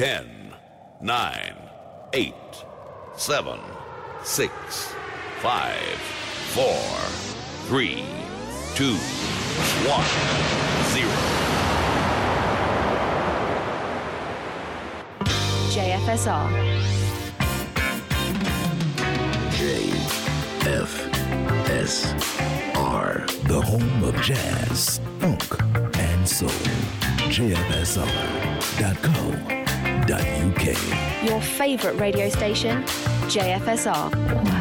10, 9, 8, 7, 6, 5, 4, 3, 2, 1, 0. JFSR. JFSR. The home of jazz, funk, and soul. JFSR.co.uk. Your favourite radio station, JFSR.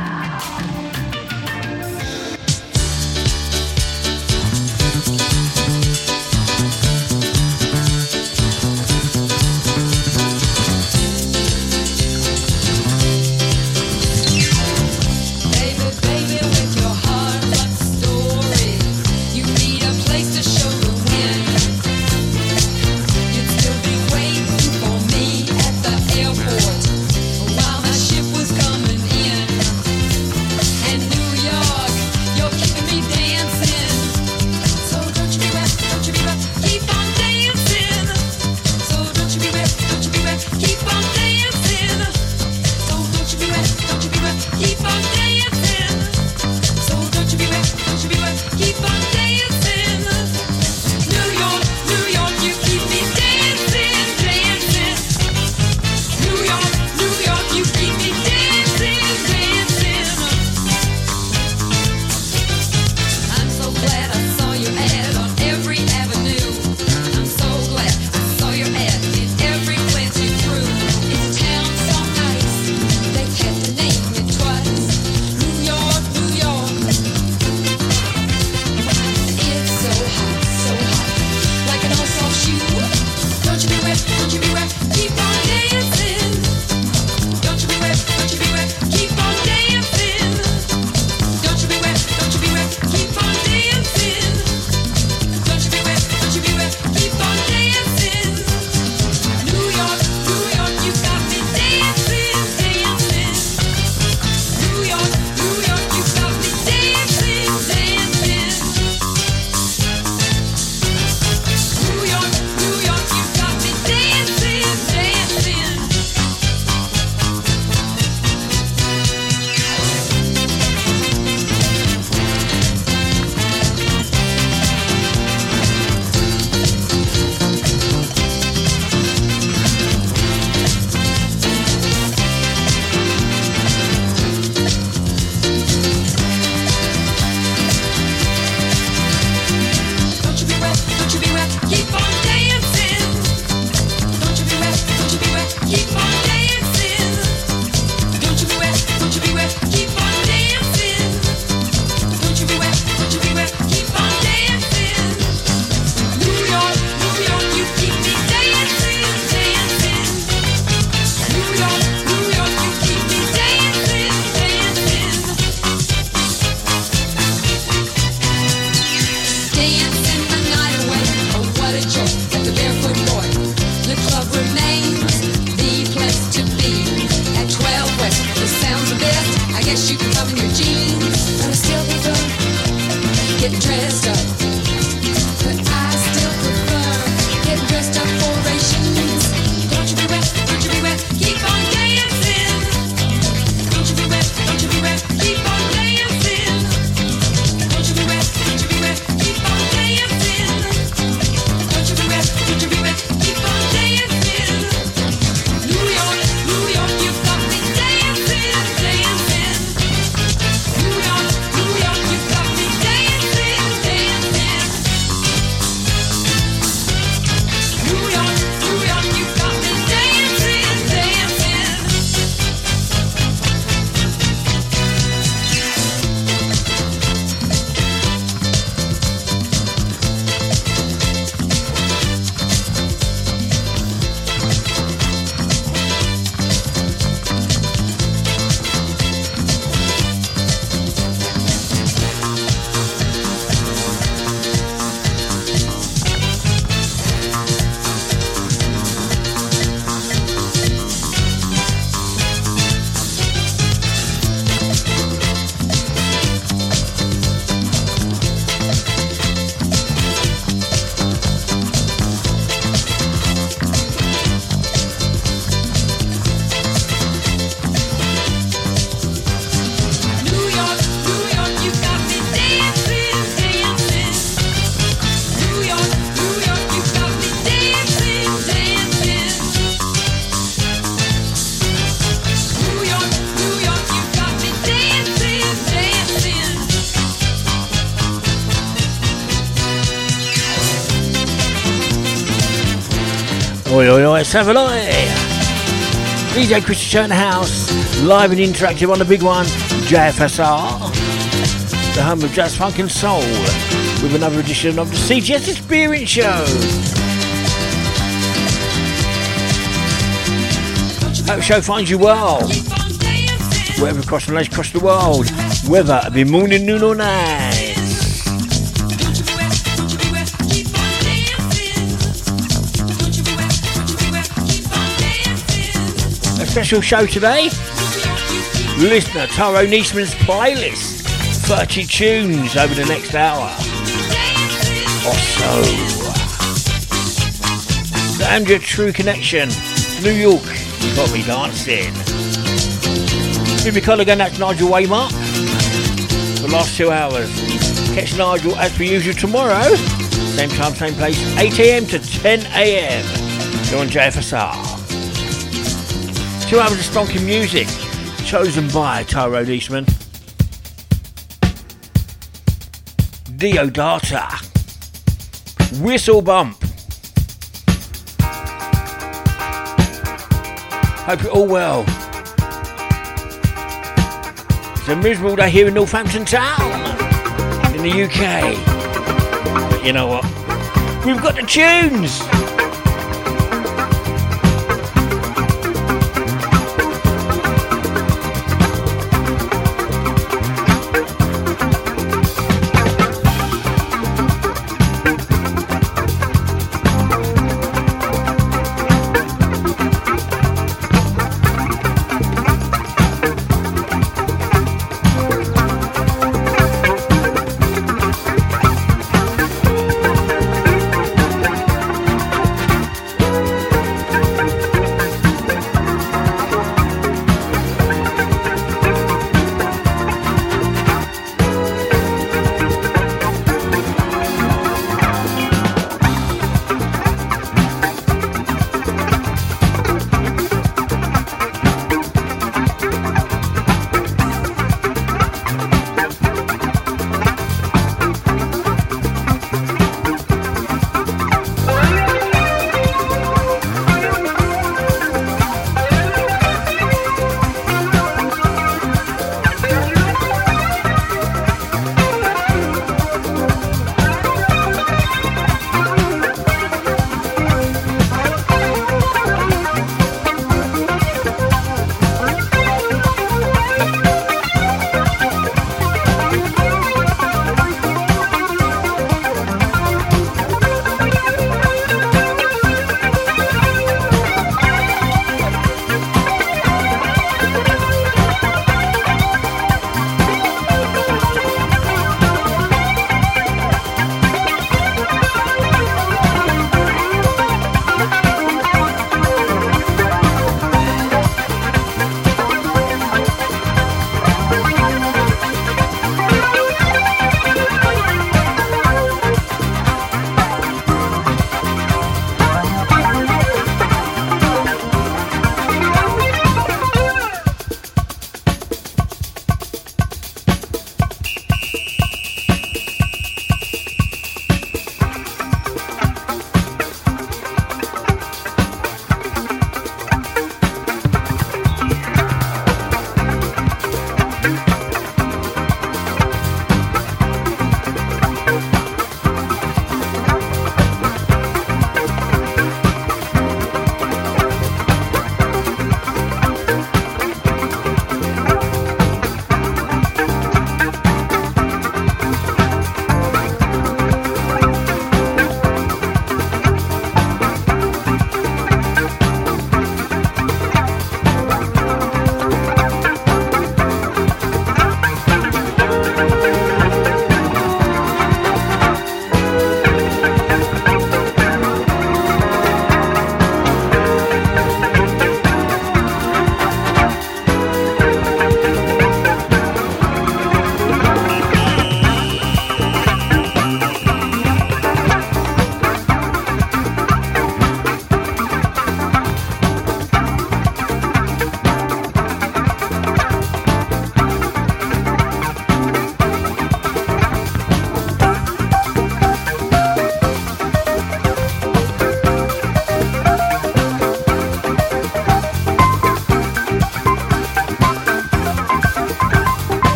Show house, live and interactive on the big one, JFSR, the home of jazz, funk, and soul, with another edition of the CGS Experience Show. Hope show finds you well, wherever across the nation, across the world, whether it be morning, noon, or night. Special show today. Listener Tyrone Eastman's playlist. 30 tunes over the next hour. Or so. The Andrea True Connection. New York. You got me dancing. Jimmy Culligan, that's Nigel Waymark. The last two hours. Catch Nigel as per usual tomorrow. Same time, same place. 8am to 10am. You're on JFSR. Two hours of stonking music, chosen by Tyrone Eastman. Deodato. Whistle Bump. Hope you're all well. It's a miserable day here in Northampton Town, in the UK. But you know what? We've got the tunes.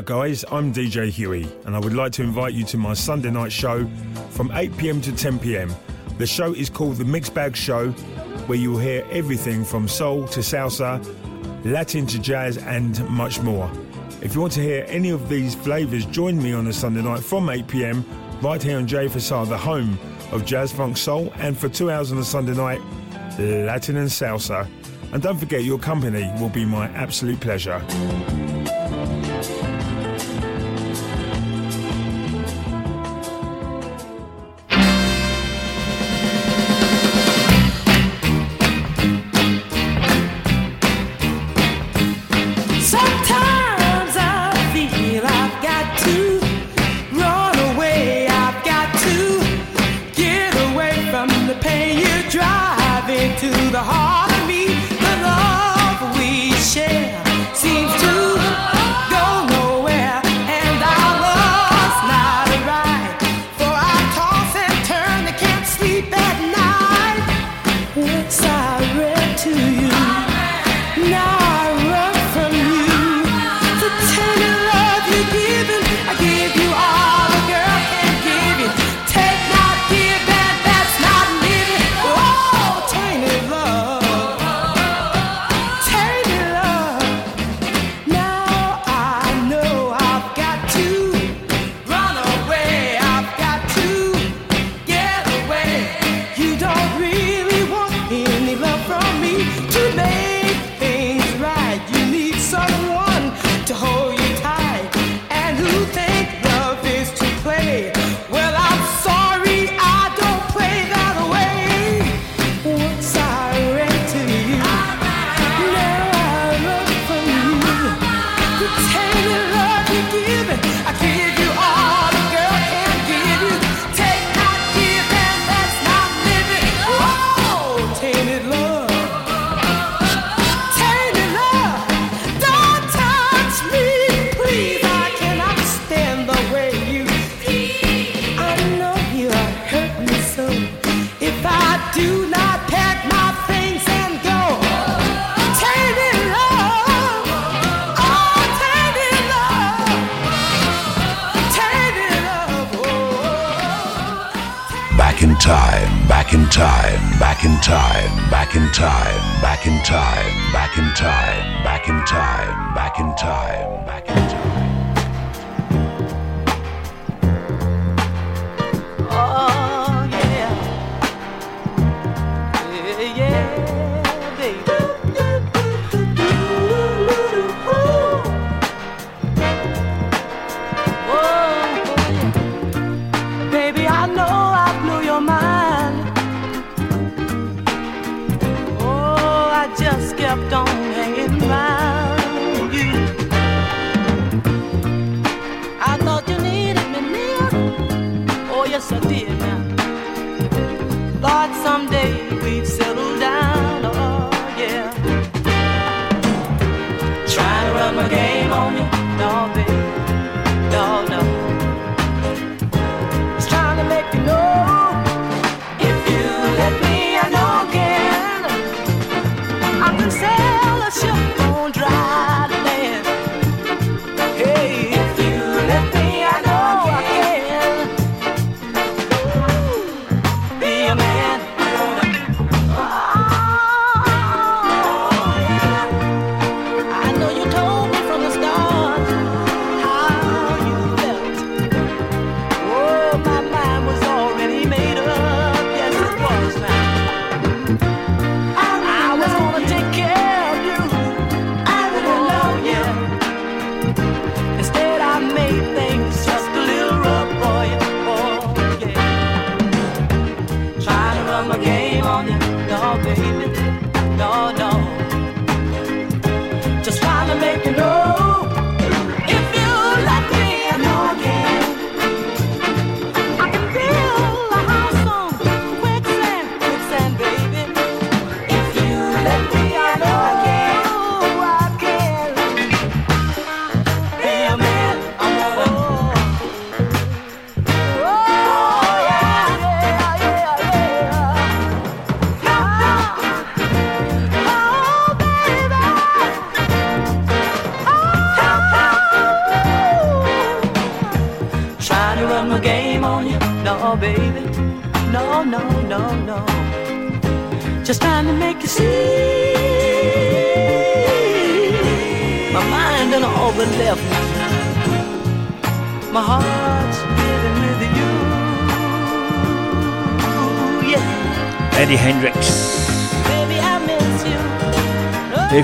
Hello, guys, I'm DJ Huey, and I would like to invite you to my Sunday night show from 8 pm to 10 pm. The show is called The Mixed Bag Show, where you will hear everything from soul to salsa, Latin to jazz, and much more. If you want to hear any of these flavours, join me on a Sunday night from 8 pm right here on J the home of Jazz Funk Soul, and for two hours on a Sunday night, Latin and salsa. And don't forget, your company will be my absolute pleasure.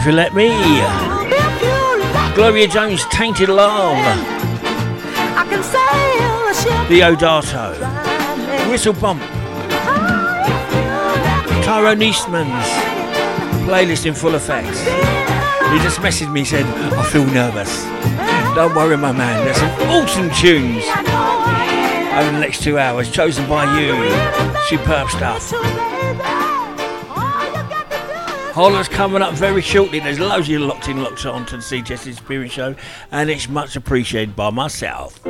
You let me. Gloria Jones, Tainted Love. Deodato. right Whistle Bump. Tyrone Eastman's playlist in full effect. He just messaged me said, I feel nervous. Don't worry, my man. There's some awesome tunes over the next two hours chosen by you. Superb stuff. Holler's coming up very shortly. There's loads of you locked in, locked on to the CGS Experience Show, and it's much appreciated by myself.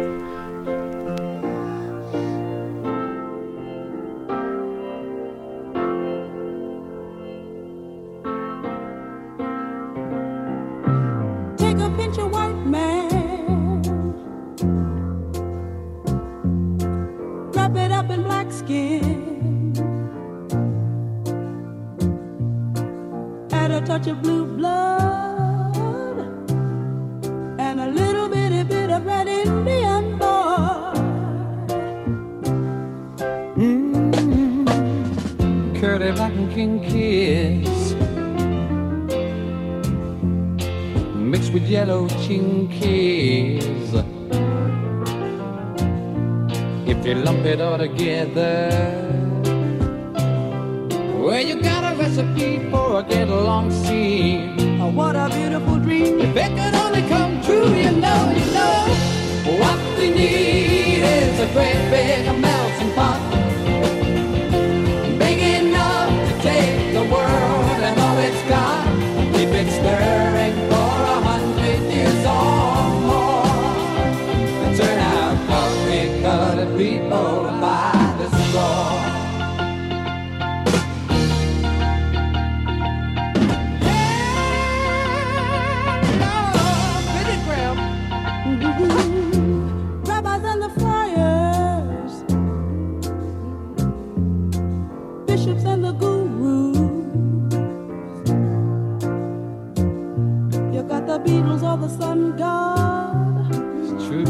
Got the Beatles or the sun god. It's true.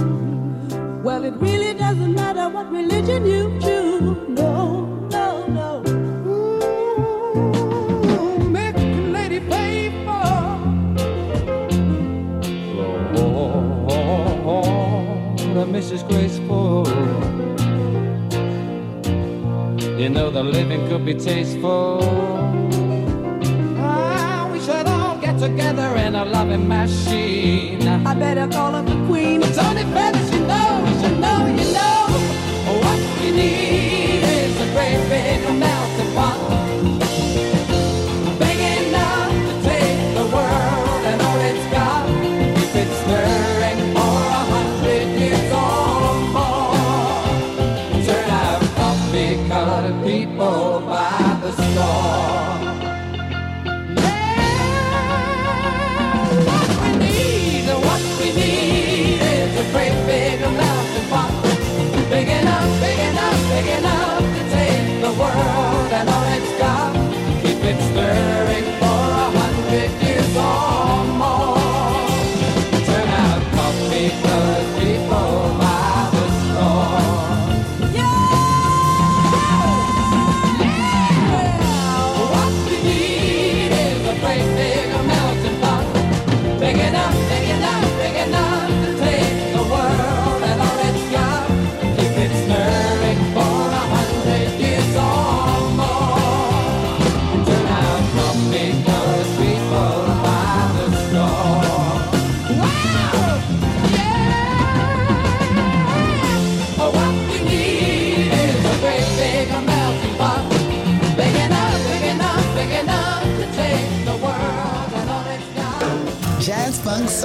Well, it really doesn't matter what religion you choose. No, no, no. Ooh, Mexican lady faithful. Lord, Mrs. Graceful. You know the living could be tasteful. We should all together in a loving machine. I better call up the queen. Tony Pettis, you know, you know, you know. What we need is a great big melting pot.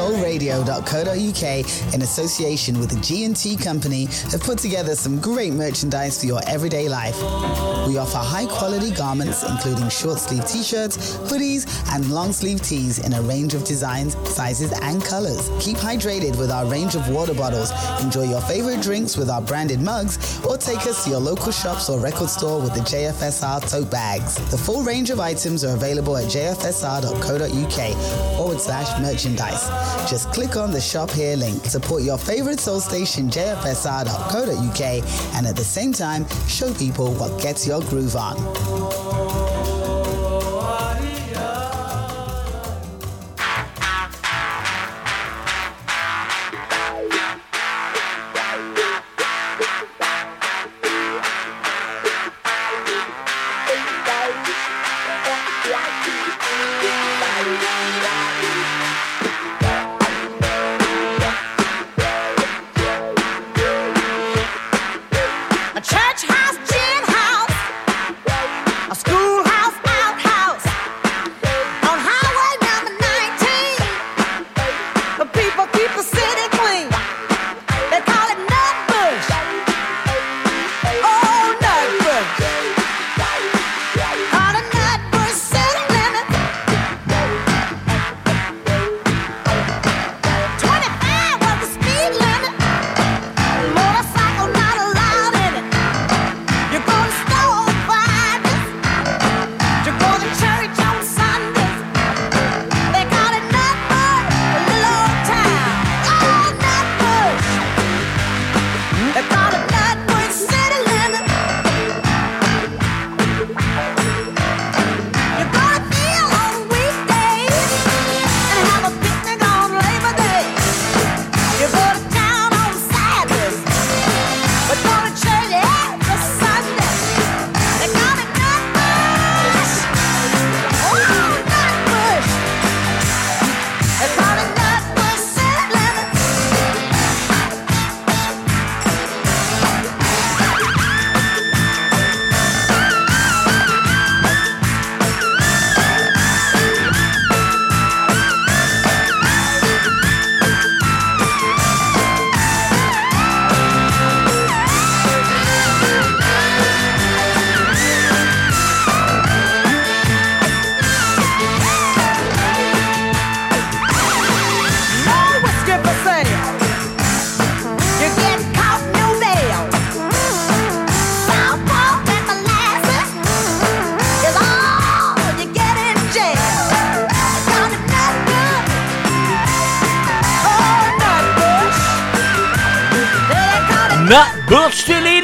jazzfunksoulradio.co.uk in association with the G&T Company have put together some great merchandise for your everyday life. We offer high quality garments including short sleeve t-shirts, hoodies and long sleeve tees in a range of designs, sizes and colors. Keep hydrated with our range of water bottles. Enjoy your favorite drinks with our branded mugs or take us to your local shops or record store with the JFSR tote bags. The full range of items are available at jfsr.co.uk forward slash merchandise. Just click on the shop here link. Support your favorite soul station jfsr.co.uk and at the same time show people what gets your groove on.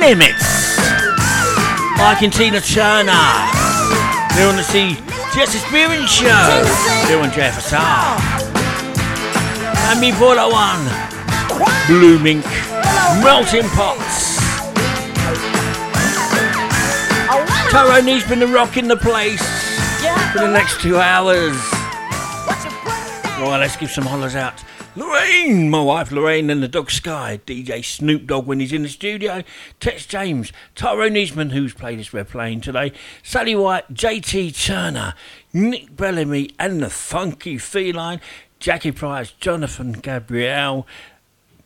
Limits. Ike and Tina Turner. They're on the Sea Jess Experience Show. They're on JFSR. And before that one, Blue Mink, Melting Pots. Tyrone has been rocking the place for the next two hours. Right, let's give some hollers out. Lorraine, my wife Lorraine, and the dog Sky, DJ Snoop Dogg when he's in the studio, Tex James, Tyrone Eastman, whose playlist we're playing today, Sally White, JT Turner, Nick Bellamy, and the Funky Feline, Jackie Price, Jonathan Gabrielle,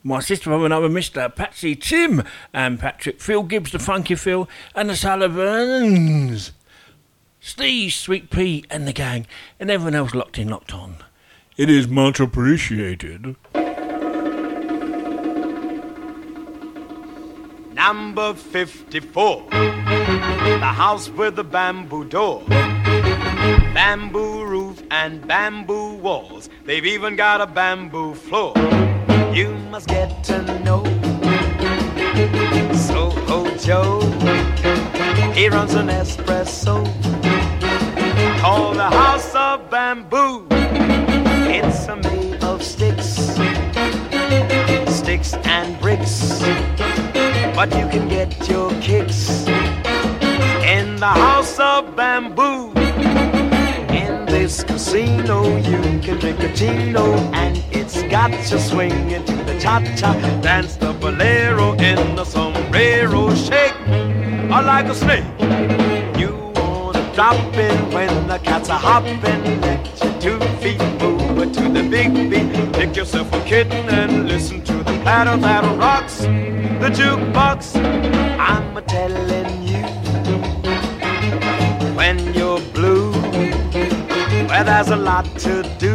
my sister from another Mr. Patsy Tim, and Patrick Phil Gibbs, the Funky Phil, and the Sullivans. Steve, Sweet Pea, and the gang, and everyone else locked in, locked on. It is much appreciated. Number 54. The house with the bamboo door. Bamboo roof and bamboo walls. They've even got a bamboo floor. You must get to know Soho Joe. He runs an espresso called the House of Bamboo. It's made of sticks, sticks and bricks. But you can get your kicks in the House of Bamboo. In this casino, you can drink a chino, and it's got you swinging to the cha-cha. Dance the bolero in the sombrero shake, or like a snake. You wanna drop in when the cats are hopping, let your two feet move to the big beat. Pick yourself a kitten and listen to the patter that rocks the jukebox. I'm telling you when you're blue, where there's a lot to do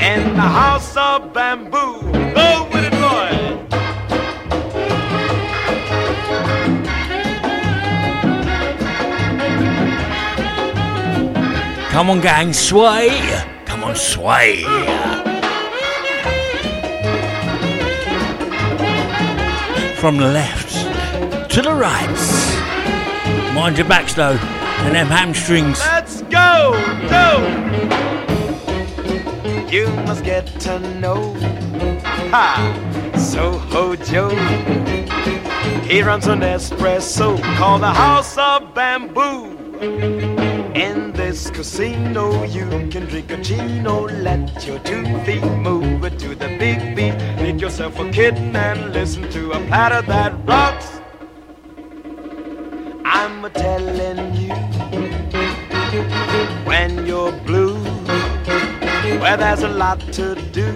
in the house of bamboo. Come on, gang, sway. Come on, sway. From the left to the right. Mind your backs though, and them hamstrings. Let's go, go. You must get to know Ha Soho Joe. He runs an espresso called the House of Bamboo. Casino, you can drink a chino, let your two feet move to the big beat. Make yourself a kitten and listen to a patter that rocks. I'm a telling you when you're blue, where there's a lot to do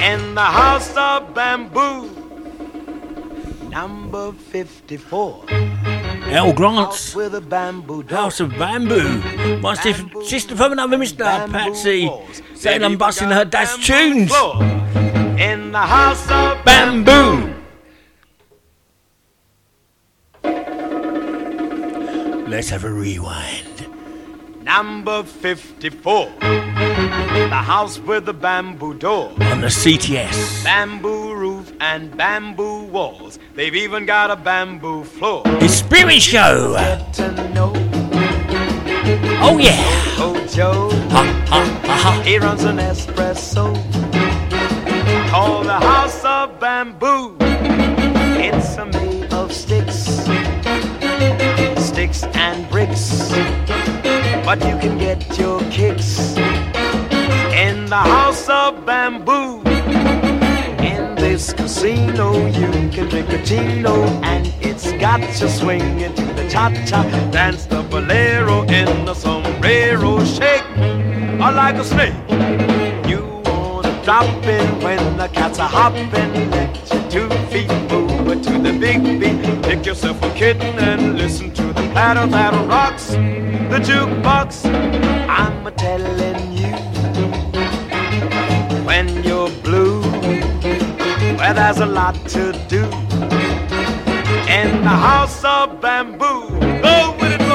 in the house of bamboo. Number 54. Earl Grant's with a bamboo door. House of Bamboo. My sif- sister from another Mr. Patsy saying I'm busting her dad's tunes. In the house of Bamboo. Let's have a rewind. Number 54. The house with the bamboo door. On the CGS. Bamboo roof and bamboo walls. They've even got a bamboo floor. It's Spirit Show. Get to know Oh yeah. Oh Joe. Ha ha ha ha. He runs an espresso called the House of Bamboo. It's a made of sticks, sticks and bricks. But you can get your kicks in the House of Bamboo. This casino, you can drink a chino, and it's got you swinging to the cha-cha. Dance the bolero in the sombrero shake, or like a snake. You wanna drop in when the cats are hopping. Let your two feet move to the big beat. Pick yourself a kitten and listen to the patter that rocks the jukebox. I'm a telling you where there's a lot to do in the house of bamboo. Go with it,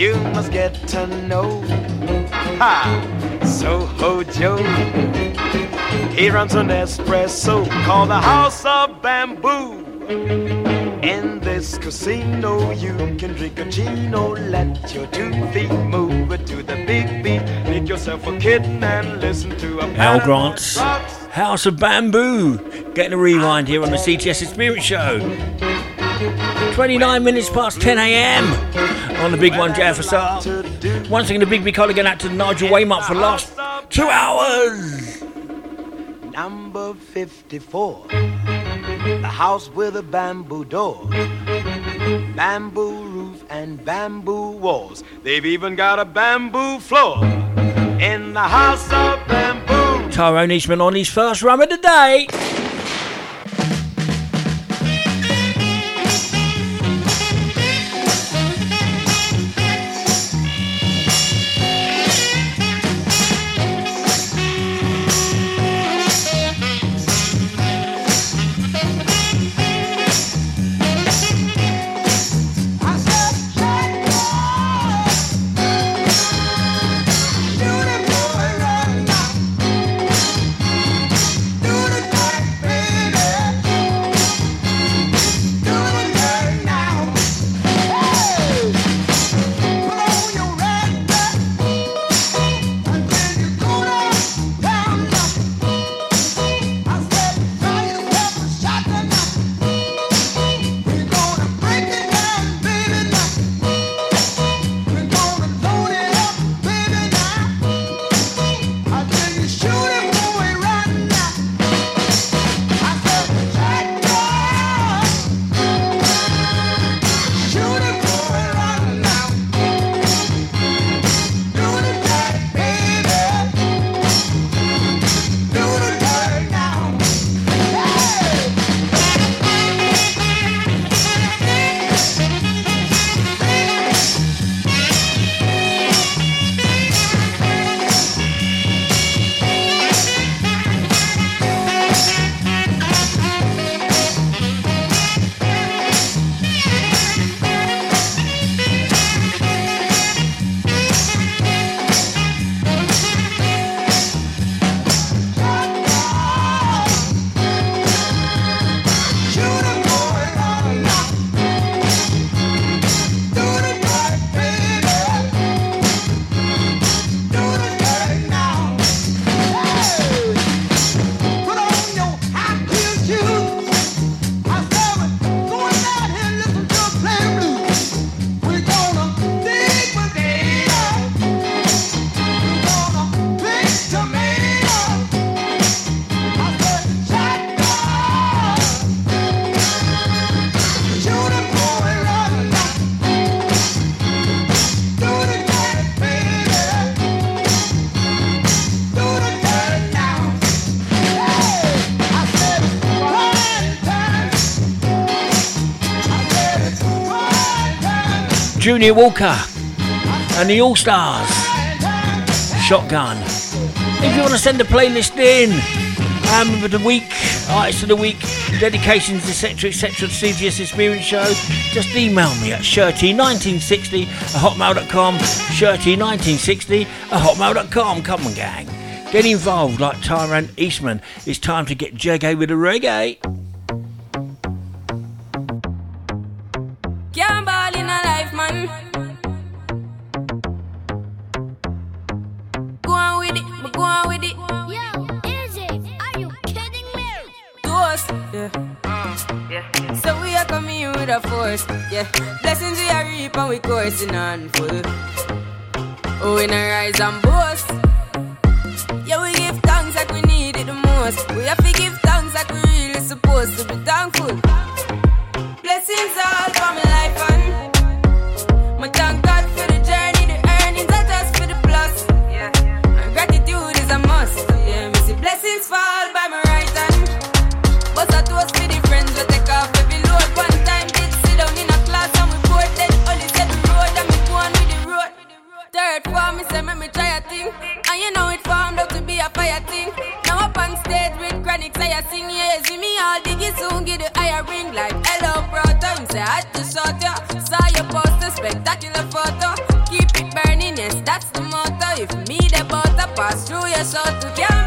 You must get to know Ha Soho Joe. He runs an espresso called the House of Bamboo. In this casino, you can drink a chino, let your two feet move it to the big beat. Make yourself a kitten and listen to a Earl Grant's. House of Bamboo. Getting a rewind here on the CGS Experience Show. 29 minutes past 10 a.m. on the big one, JFSR. Once again, a big, colleague going out to Nigel Waymark for the last two hours. Number 54. The house with a bamboo door, bamboo roof, and bamboo walls. They've even got a bamboo floor in the house of bamboo. Tyrone Eastman on his first run of the day. Junior Walker and the All Stars. Shotgun. If you want to send a playlist in, um, of the week, artists of the week, dedications, etc., etc., to CGS Experience Show, just email me at shirty1960 at hotmail.com. Shirty1960 at hotmail.com. Come on, gang. Get involved like Tyrone Eastman. It's time to get jaggy with the reggae. i just to ya, Saw your post a spectacular photo. Keep it burning, yes, that's the motto. If me the butter pass through your soul to get.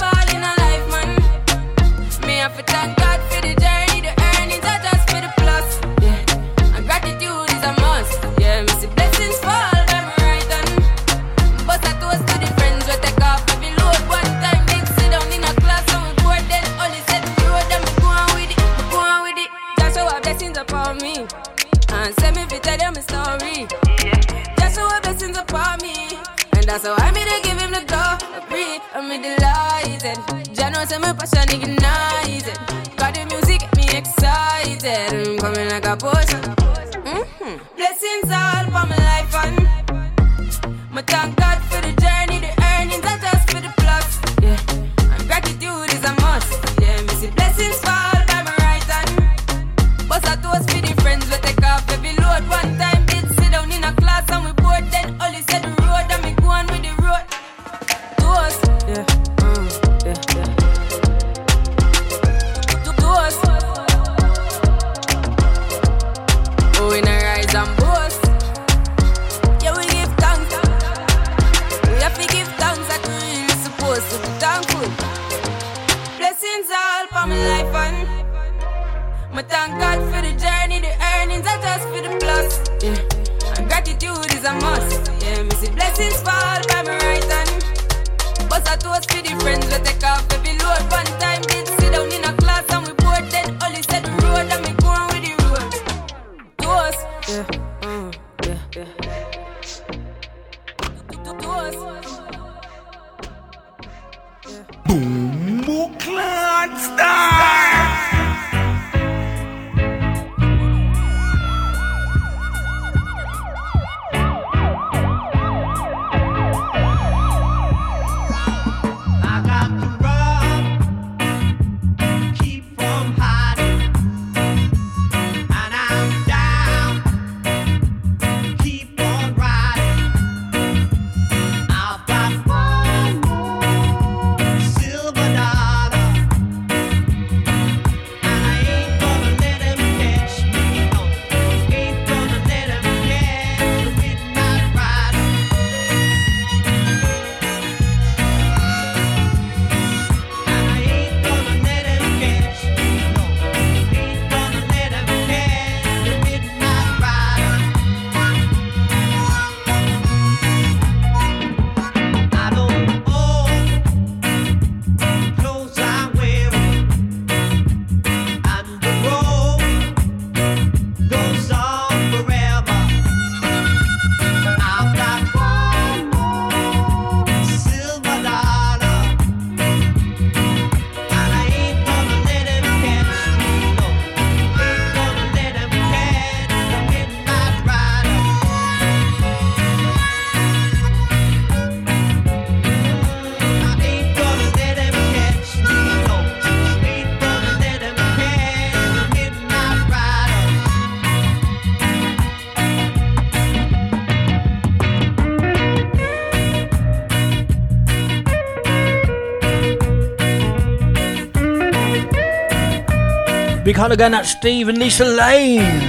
Big hello going to Steve and Lisa Lane.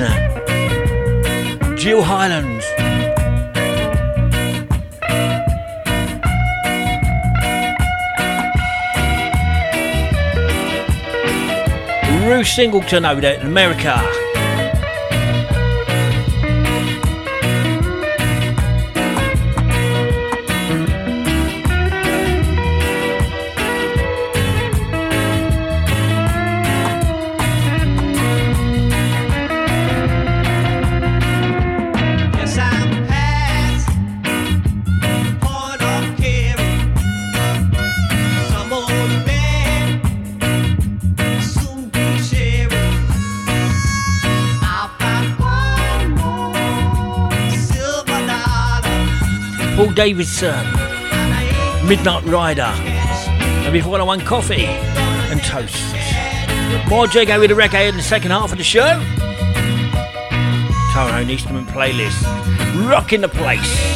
Jill Highlands. Ruth Singleton over there in America. Davidson. Midnight Rider. And before that one, coffee and toast. More Jago with the reggae in the second half of the show. Tyrone Eastman playlist. Rocking the place.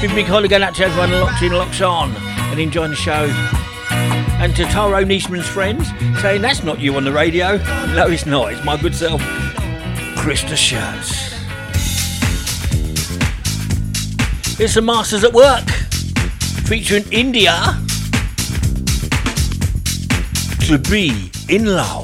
Big big holiday out to everyone locked in, locks on, and enjoying the show. And to Tyrone Eastman's friends, saying that's not you on the radio. No, it's not. It's my good self, Krista Shirts. It's the Masters at Work, featuring India. To be in love.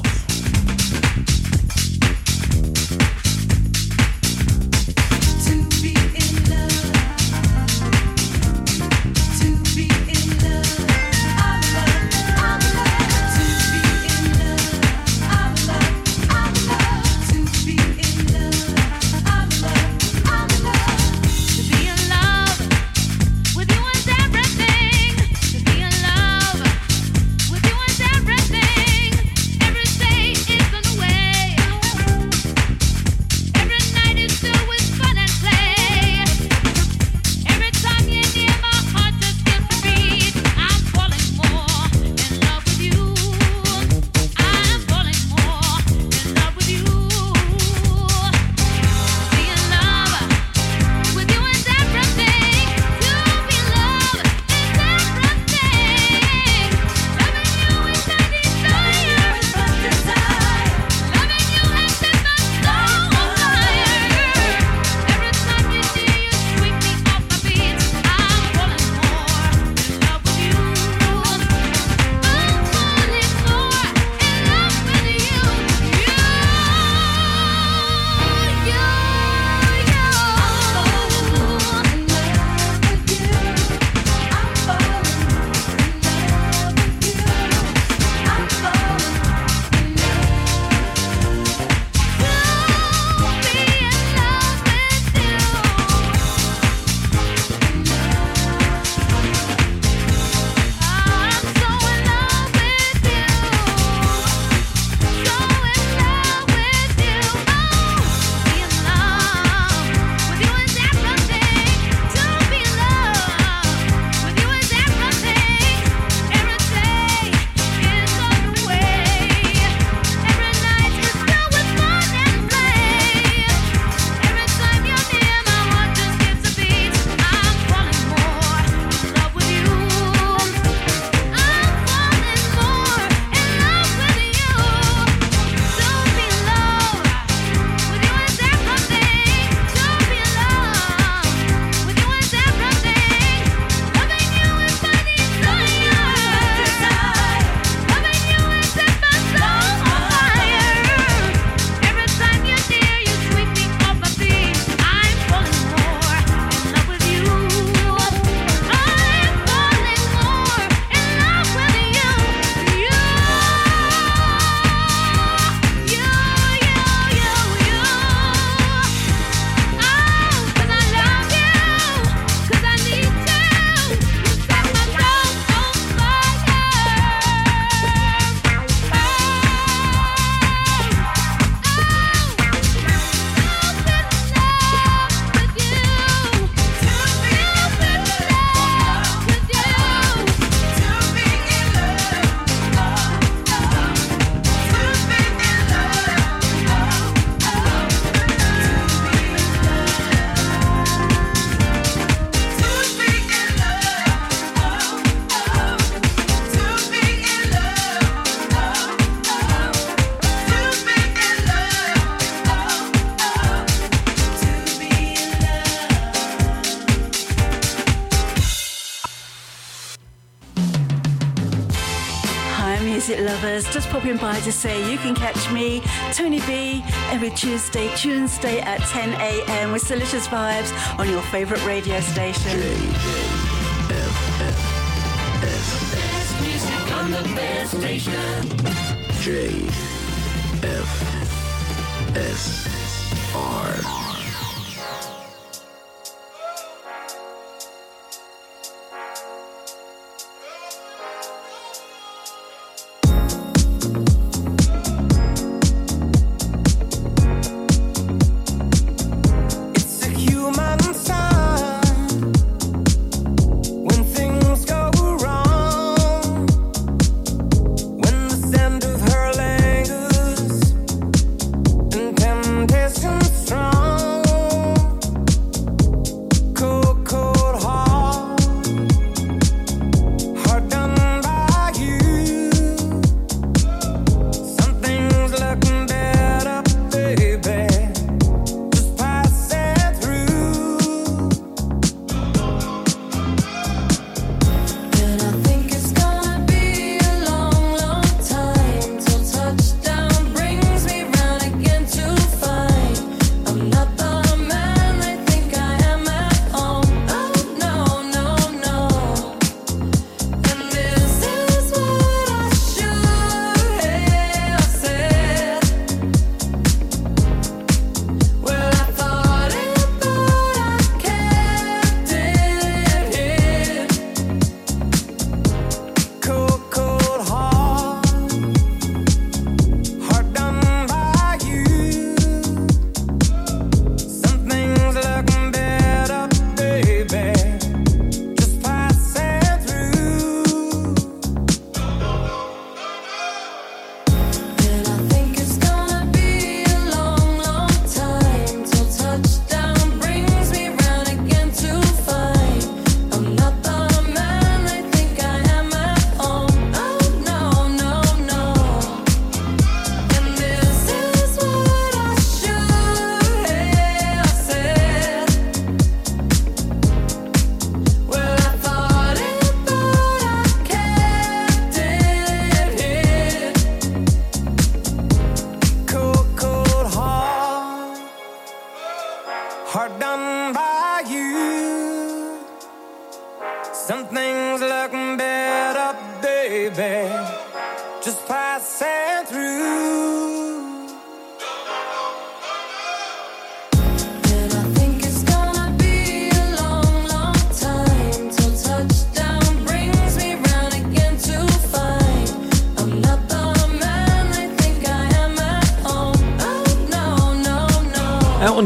Popping by to say you can catch me, Tony B, every Tuesday, Tuesday at 10 a.m. with Delicious Vibes on your favourite radio station. Best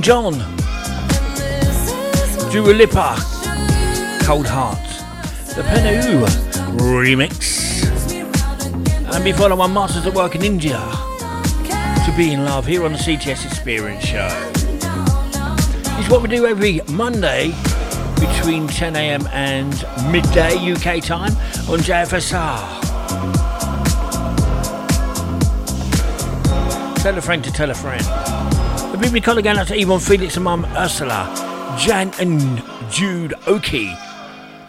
John, Dua Lipa, Cold Heart, the PNAU remix. And before that one, Masters at Work in India, To Be in Love, here on the CGS Experience Show. It's what we do every Monday between 10am and midday UK time on JFSR. Tell a friend to tell a friend. The big call again out to Yvonne Felix and Mum Ursula, Jan and Jude Oakey,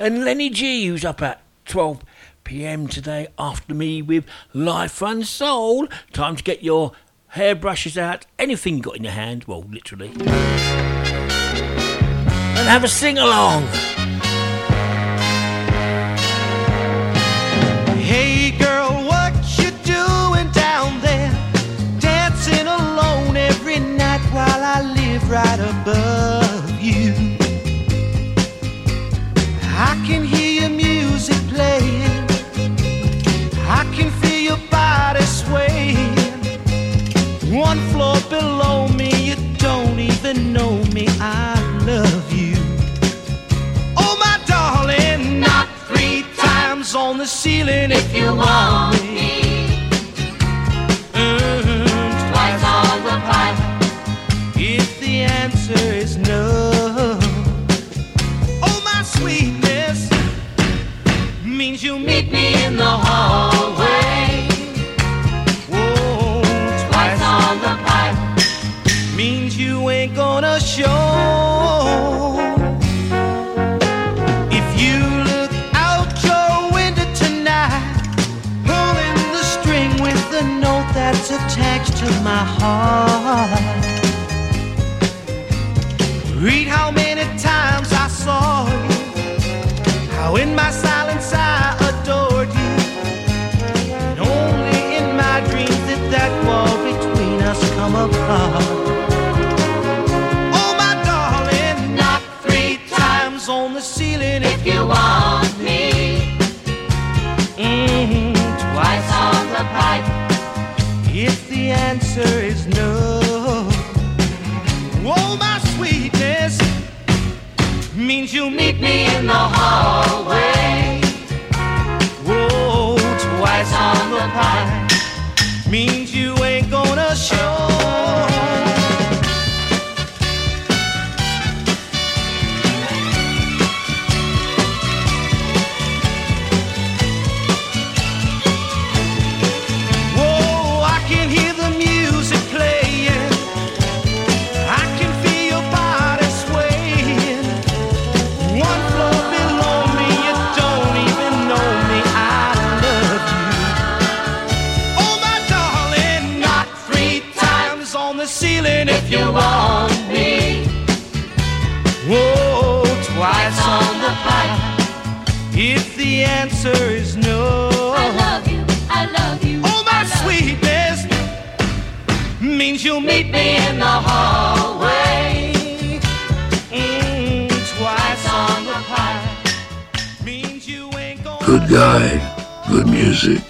and Lenny G, who's up at 12 pm today after me with Life and Soul. Time to get your hairbrushes out, anything got in your hand, well, literally, and have a sing along. Live right above you. I can hear your music playing. I can feel your body swaying. One floor below me, you don't even know me. I love you. Oh, my darling, not three times on the ceiling if you want me. Mm, no. Oh, my sweetness means you'll meet me in the hallway. Whoa, twice on the pipe means you ain't gonna show. If you look out your window tonight, pulling the reach to my heart. Read how many times I saw you, how in my silence I adored you. And only in my dreams did that wall between us come apart. Oh, my darling, knock three times on the ceiling if you want me. Mhm, twice on the pipe. If the answer is no, oh, my means you'll meet me in the hallway. Whoa, twice on the pipe means you ain't gonna show. You'll meet me in the hallway. Mm, twice on the gonna. Good guy, good music.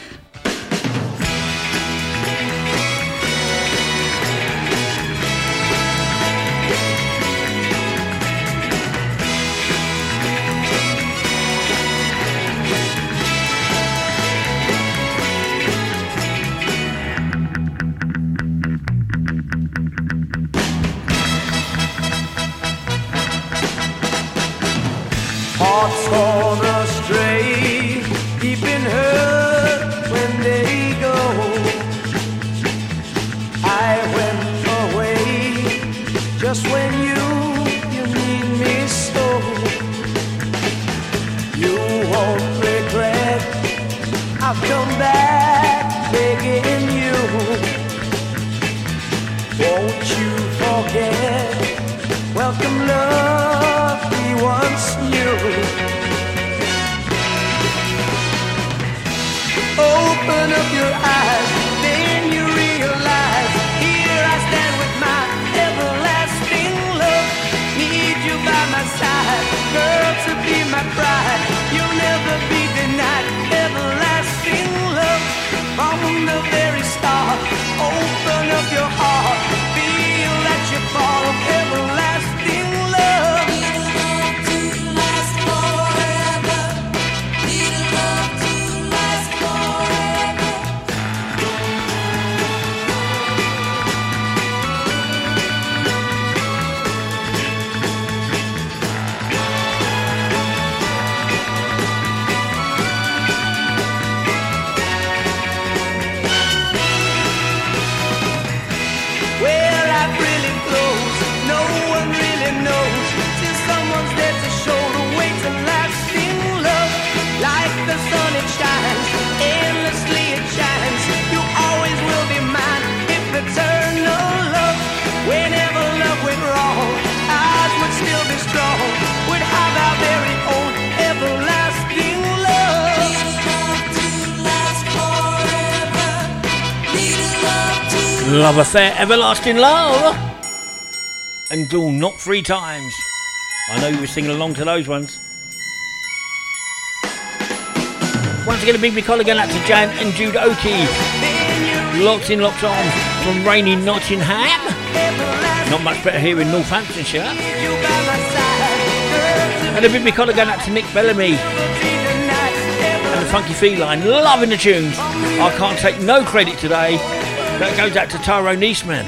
Love affair, everlasting love. And do not three times. I know you were singing along to those ones. Once again, a big big call again out to Jan and Jude Oakey. Locked in, locked on from rainy Nottingham. Not much better here in Northamptonshire. And a big big call again out to Nick Bellamy. And the Funky Feline, loving the tunes. I can't take no credit today. That goes out to Tyrone Eastman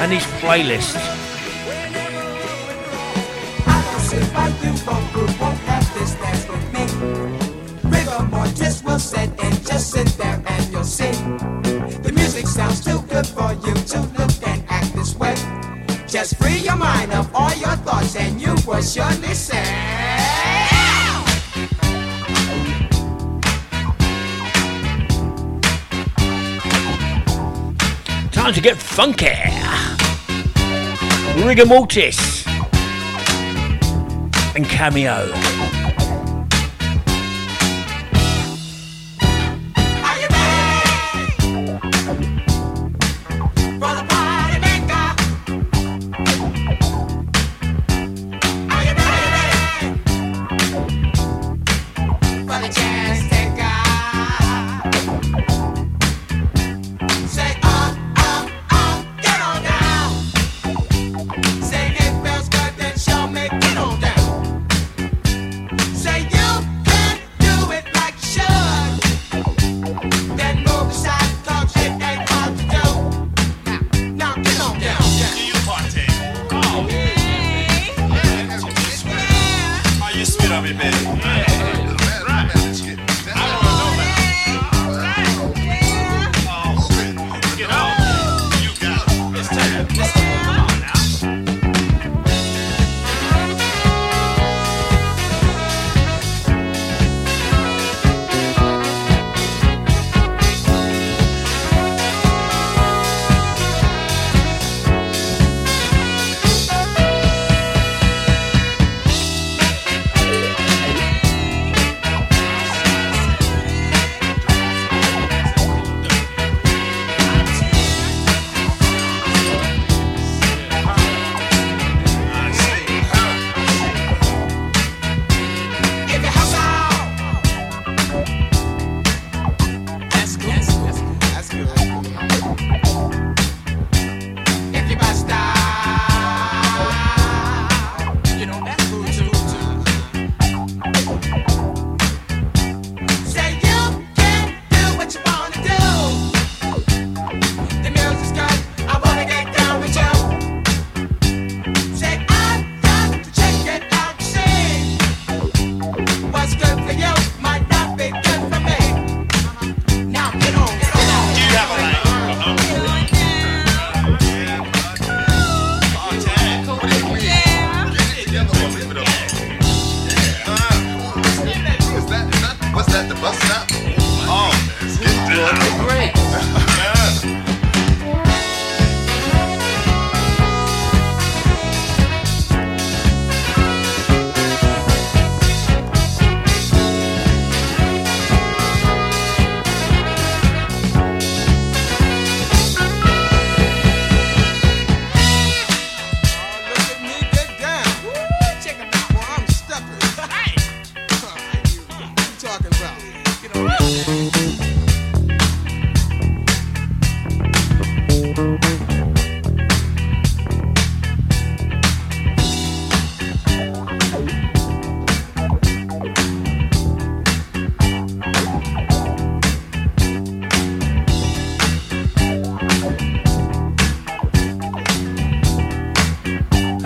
and his playlist. Just will set and just sit there and you'll see. The music sounds too good for you to look and act this way. Just free your mind of all your thoughts and you will surely say. Time to get funky. Rigor Mortis and Cameo.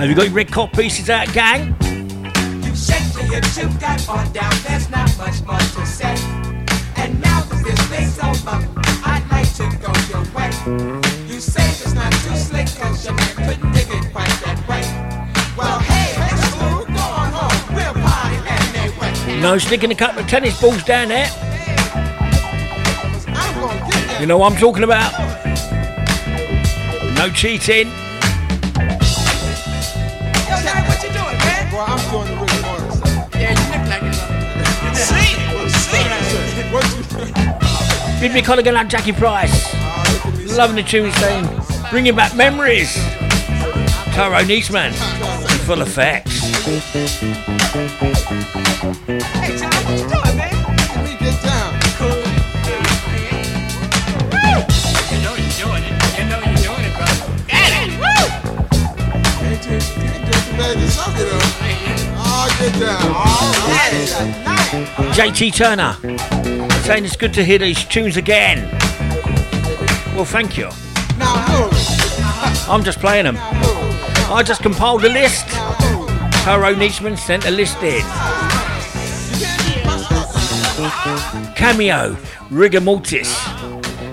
Have you got your red cop pieces out, gang? You shake till you shoot that on down. There's not much more to say. And now that this thing's over, I'd like to go your way. You say it's not too slick, cause your man couldn't dig it quite that way. Well, hey, go on home. We'll party anyway. No sticking a couple of tennis balls down there. You know what I'm talking about? No cheating. What you Big Mick Colligan and Jackie Price. Loving the tune saying. Bringing back memories. Tyrone Eastman. Full effects. Hey, John, what you doing, man? Let me get down. You know you're doing it. You know you're doing it, brother. Got it. Woo! Ain't too, ain't too bad to suck it up. Oh, get down. All right. JT Turner. Saying it's good to hear these tunes again. Well, thank you. I'm just playing them. I just compiled a list. Tyrone Eastman sent a list in. Cameo, rigor mortis.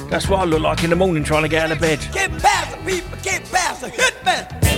That's what I look like in the morning trying to get out of bed. Get past the people, get past the hitman.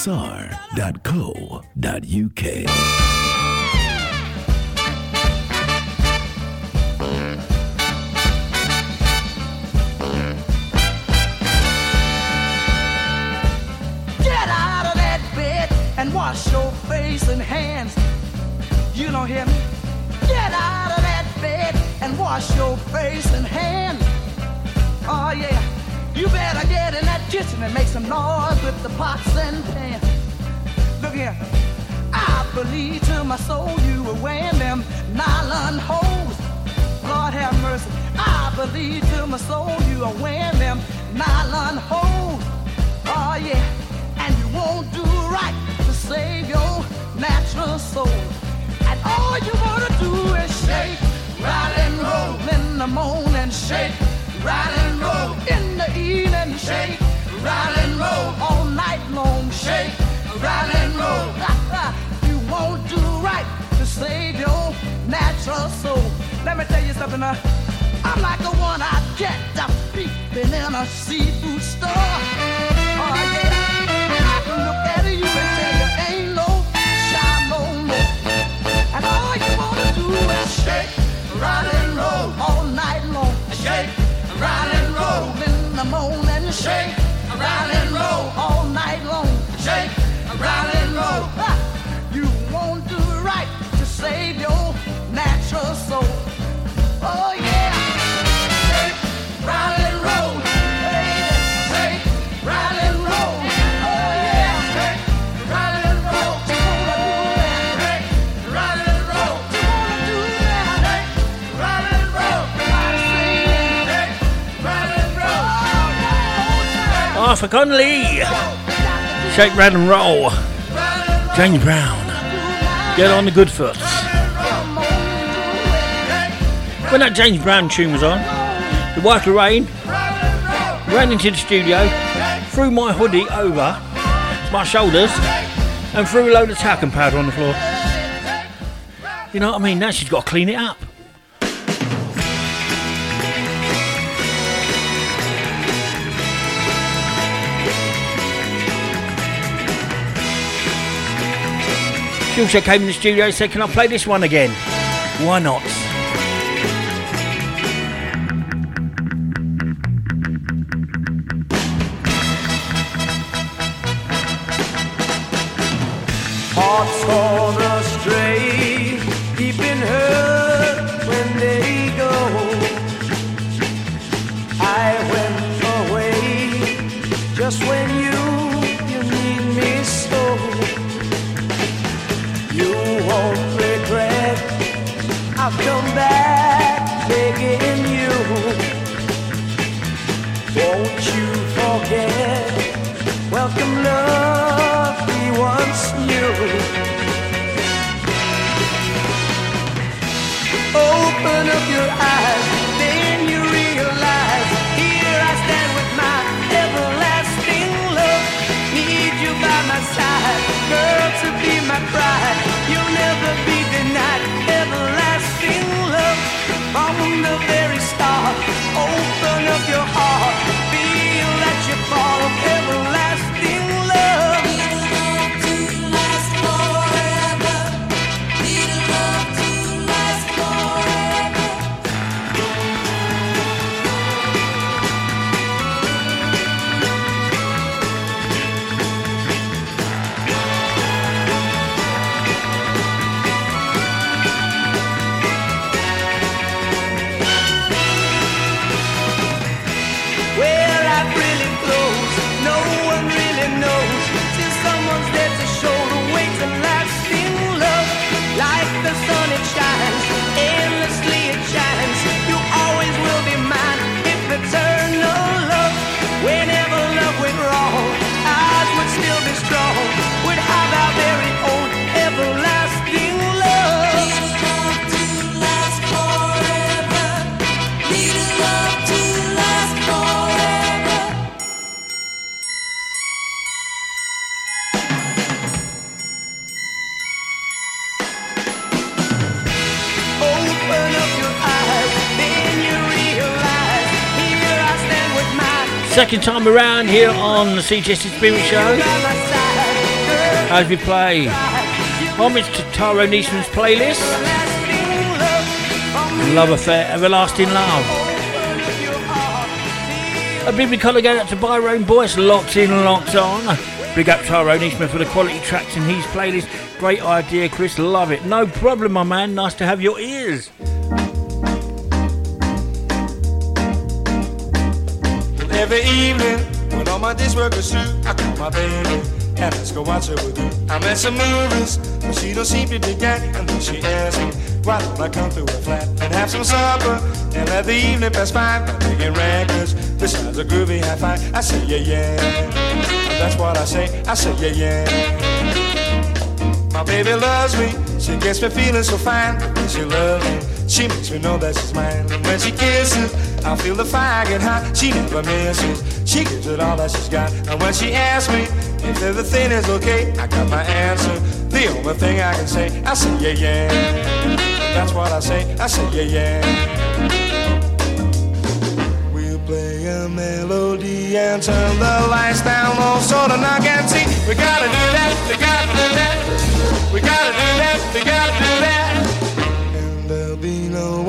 jfsr.co.uk. Conley. Shake, Rattle and Roll. James Brown. Get on the good foot. When that James Brown tune was on, the wife Lorraine ran into the studio, threw my hoodie over my shoulders, and threw a load of talcum powder on the floor. You know what I mean? Now she's got to clean it up. Also came in the studio and said, Can I play this one again? Why not? Time around here on the CGS Experience Show. As we play homage to Tyrone Eastman's playlist. Love Affair, Everlasting Love. A big colour going out to Byron Boyce, locked in, locked on. Big up Tyrone Eastman for the quality tracks in his playlist. Great idea, Chris. Love it. No problem, my man. Nice to have your ears. Every evening, when all my dish work is through, I call my baby and let's go watch her with you. I'm at some movies, but she don't seem to dig that. And then she asks me, why don't I come through her flat and have some supper and let the evening pass by by making records besides a groovy high five. I say, yeah, yeah. That's what I say. I say, yeah, yeah. My baby loves me. She gets me feeling so fine. When she loves me, she makes me know that she's mine. When she kisses, I feel the fire get hot. She never misses. She gives it all that she's got. And when she asks me if everything is okay, I got my answer. The only thing I can say, I say yeah yeah. That's what I say. I say yeah yeah. We'll play a melody and turn the lights down low so the knock and see. We gotta do that. We gotta do that. We gotta do that. We gotta do that.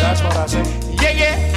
That's what I say. Yeah yeah.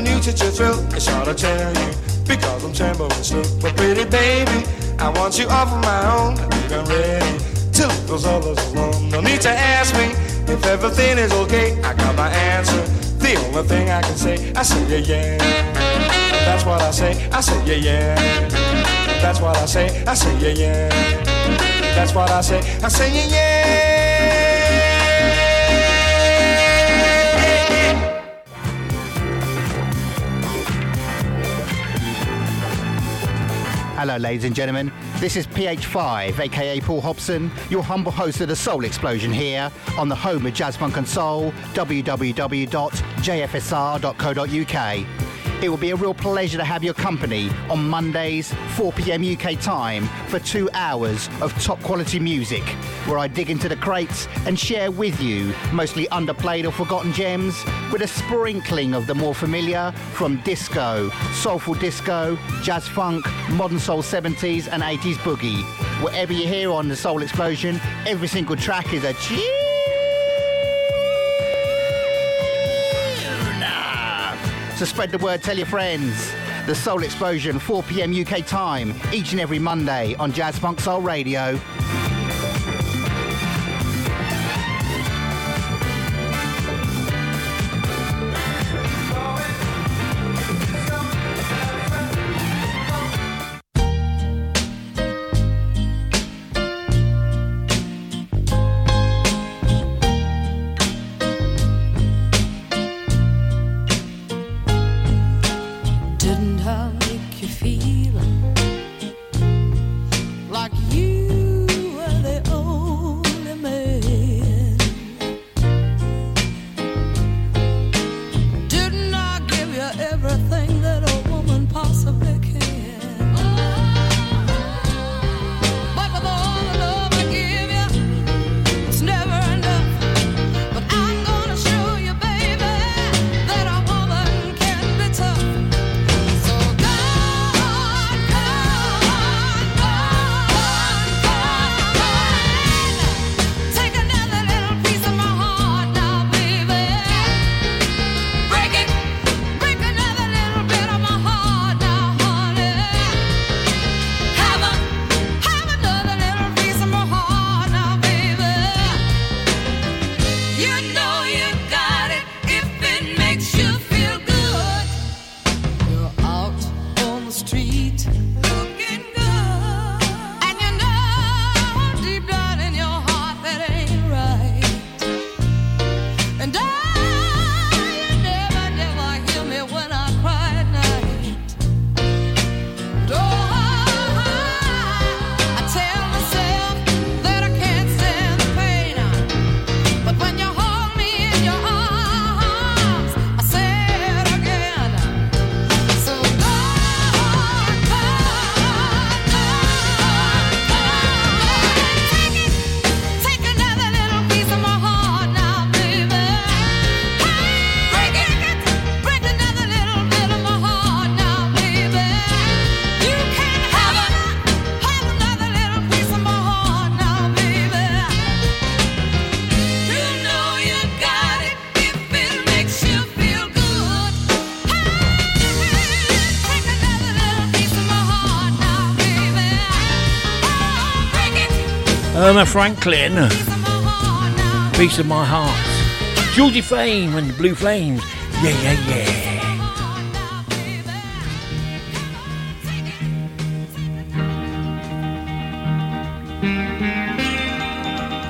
Never knew such thrill. It's hard to tell you because I'm trembling still. But pretty baby, I want you all for my own. I think I'm ready to leave those others alone. No need to ask me if everything is okay. I got my answer. The only thing I can say, I say yeah yeah. That's what I say. I say yeah yeah. That's what I say. I say yeah yeah. That's what I say. I say yeah yeah. Hello, ladies and gentlemen. This is PH5, aka Paul Hobson, your humble host of the Soul Explosion here on the home of jazz funk and soul, www.jfsr.co.uk. It will be a real pleasure to have your company on Mondays, 4 pm UK time, for two hours of top quality music, where I dig into the crates and share with you mostly underplayed or forgotten gems, with a sprinkling of the more familiar from disco, soulful disco, jazz funk, modern soul 70s and 80s boogie. Whatever you hear on the Soul Explosion, every single track is a tune. So spread the word, tell your friends. The Soul Explosion, 4 p.m. UK time, each and every Monday on Jazz Funk Soul Radio. Franklin, Piece of My Heart. Georgie Fame and the Blue Flames. Yeah, yeah,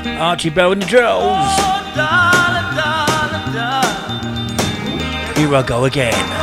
yeah. Archie Bell and the Drells. Here I go again.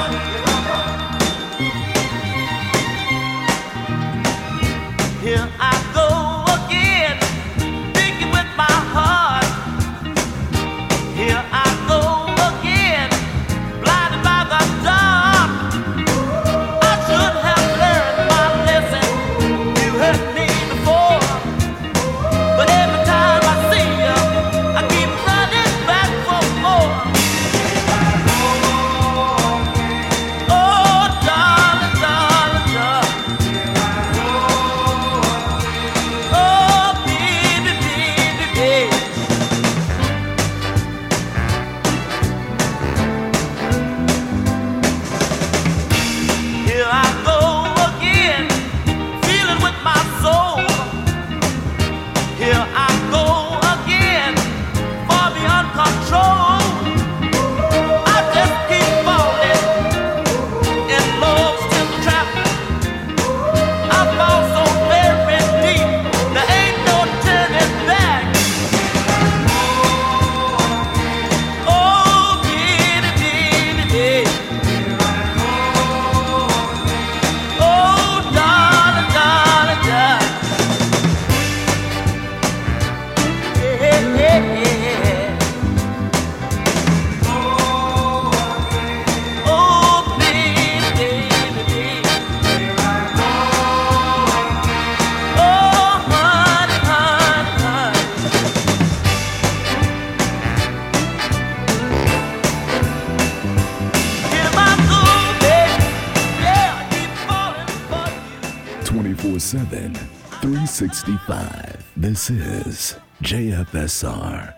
365. This is JFSR.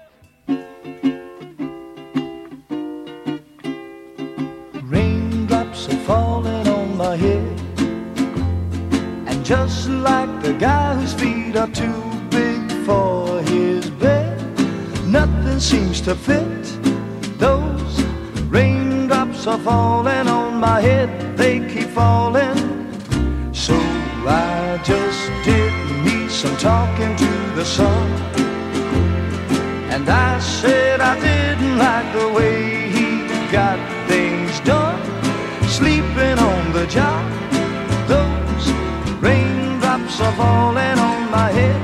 Raindrops are falling on my head. And just like the guy whose feet are too big for his bed, nothing seems to fit. Those raindrops are falling on my head, they keep falling. So I just did talking to the sun. And I said I didn't like the way he got things done. Sleeping on the job, those raindrops are falling on my head,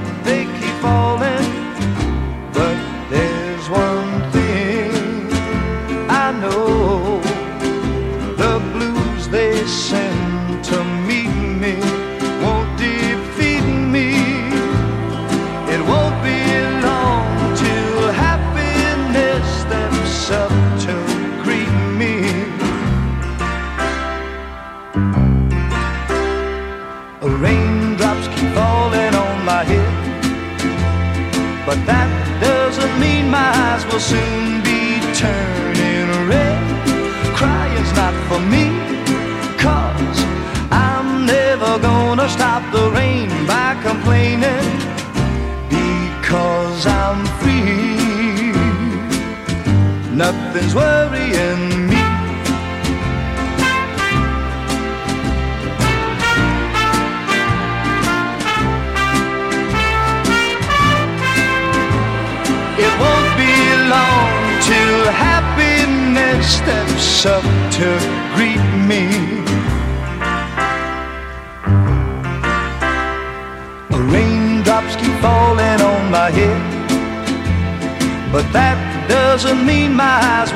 Nothing's worrying me. It won't be long till happiness steps up to greet me. Raindrops keep falling on my head, but that doesn't mean my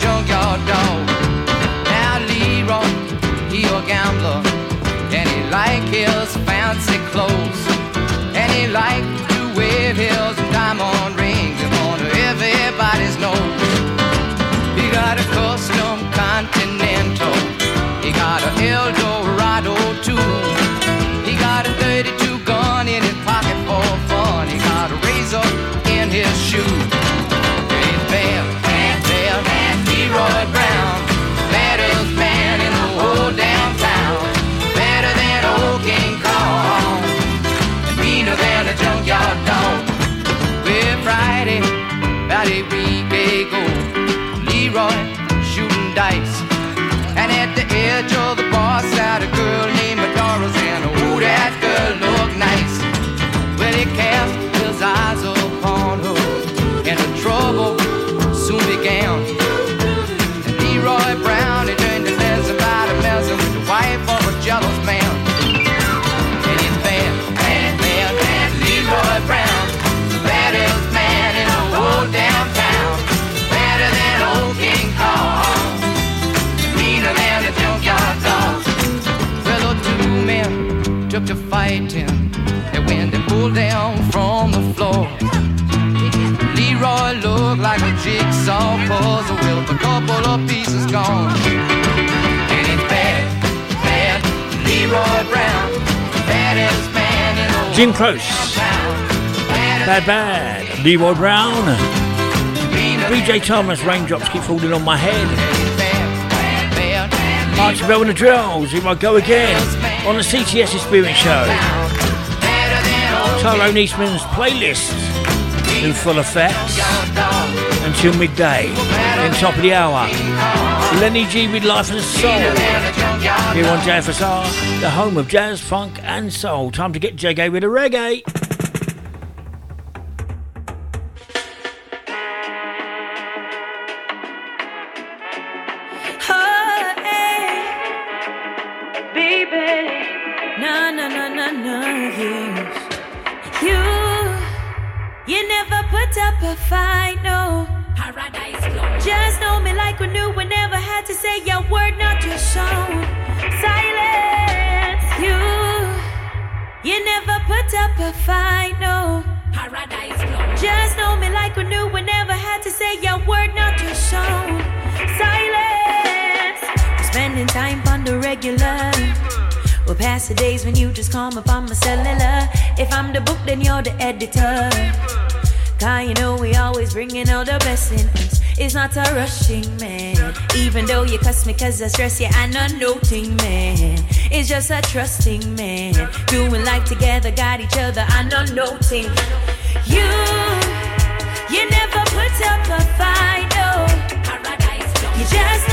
junkyard dog. Now Leroy, he a gambler. And he like his fancy clothes. And he like like a jigsaw puzzle with a couple of pieces gone. And it's bad, bad, Leroy Brown, baddest man in the Jim Close. Bad Bad. Leroy Brown. BJ Thomas. Raindrops keep falling on my head. Archie Bell and the Drells. Here I go again. On the CGS Experience Show. Tyrone Eastman's playlist. In full effect. Until midday. Then top of the hour. Lenny G with Life and Soul. Here on JFSR, the home of jazz, funk, and soul. Time to get jaggy with a reggae. It's not a rushing man. Even though you cuss me cause I stress you, I'm not noting man. It's just a trusting man. Doing life together, got each other, I'm not noting. You, you never put up a fight, no. You just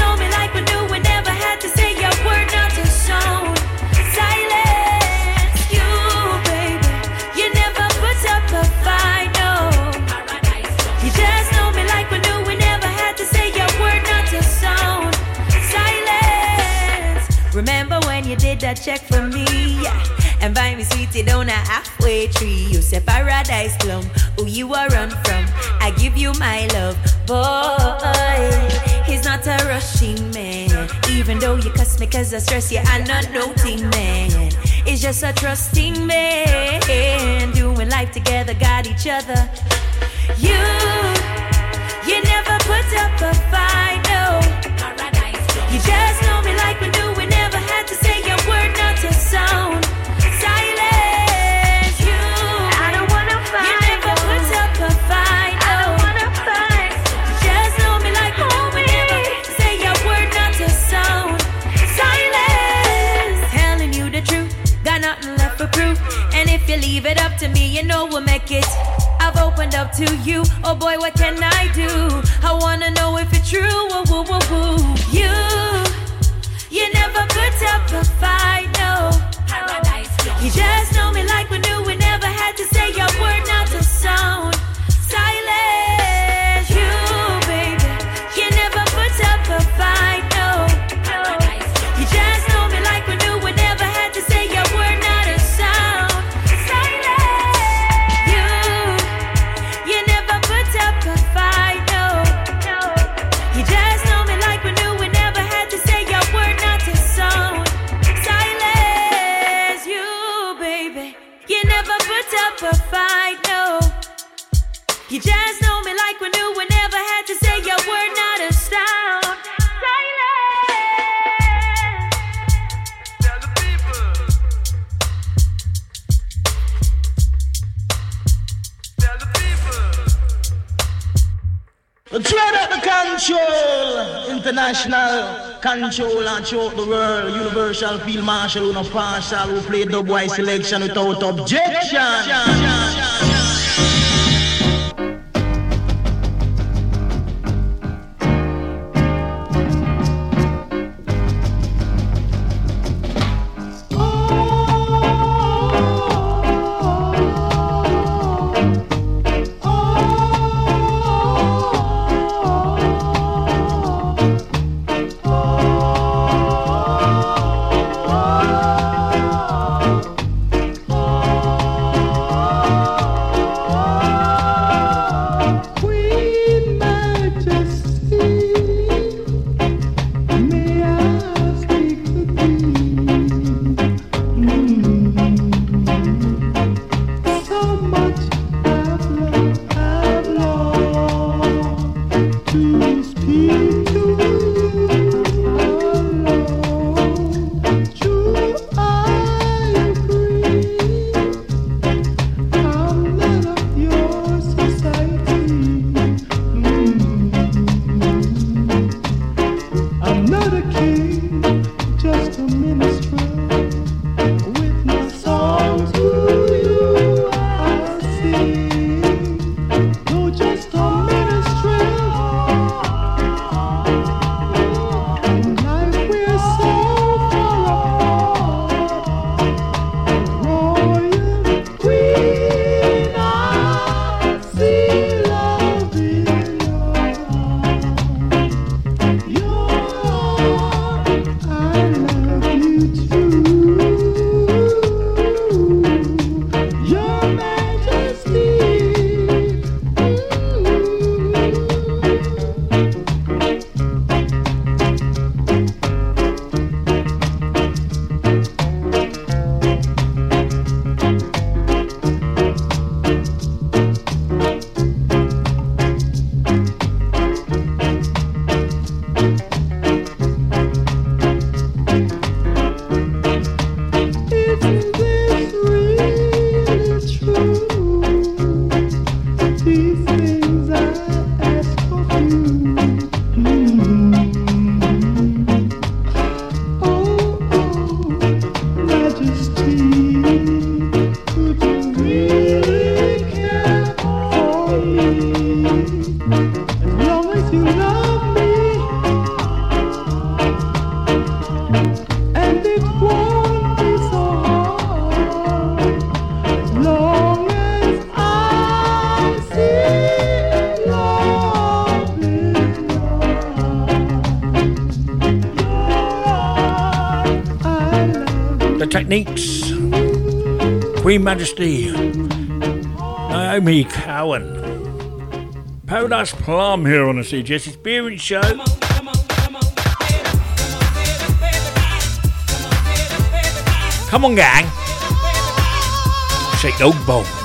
that check for me? Yeah. And buy me sweetie down a halfway tree. You say paradise plum, who you are run from. I give you my love, boy. He's not a rushing man. Even though you cuss me cause I stress you, I'm not noting man. It's just a trusting man. Doing life together, got each other. You, you never put up a fight, no. You just know me like we knew leave it up to me, you know we'll make it. I've opened up to you. Oh boy, what can I do? I wanna know if it's true. Woo, woo, woo, woo. You, you never put up a fight, no. You just know me like we knew we never had to say your word, not to sound. Control, international control and choke the world. Universal field marshal, who no partial, who play dubwise selection without objection. Queen Majesty, Naomi Cowan, Paradise Plum here on the CGS Experience Show. Come on, gang. Shake those bones.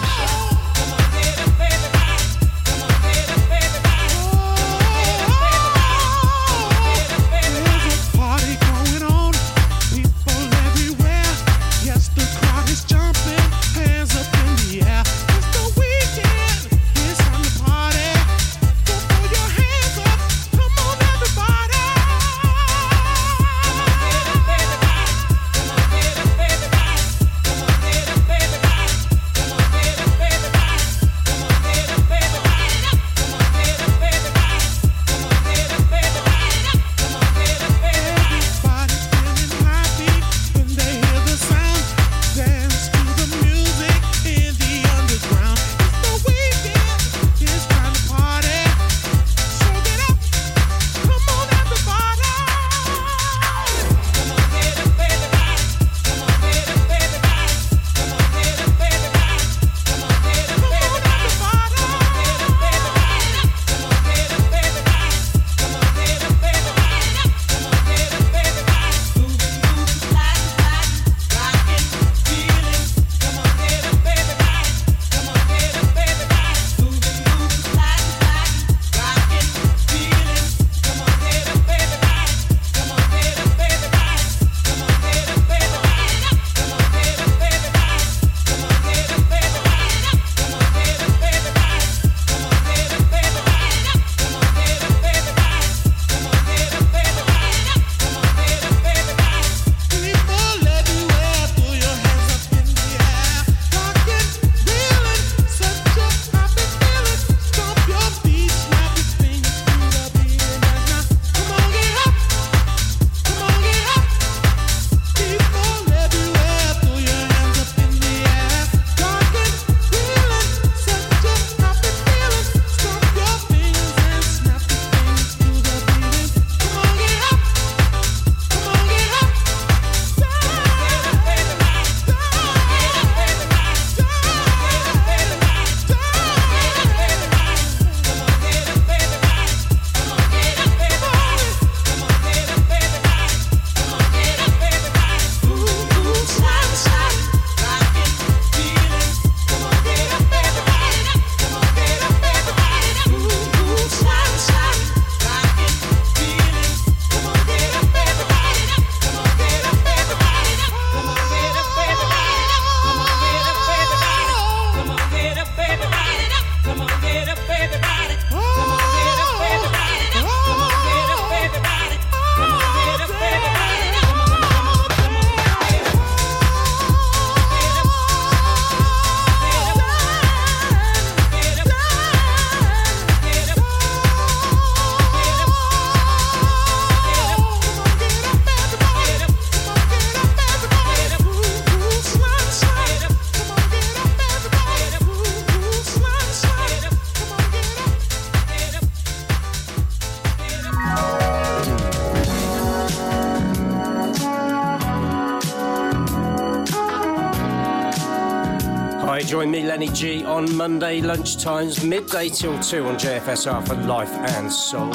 Monday lunchtimes, midday till 2 on JFSR for Life and Soul.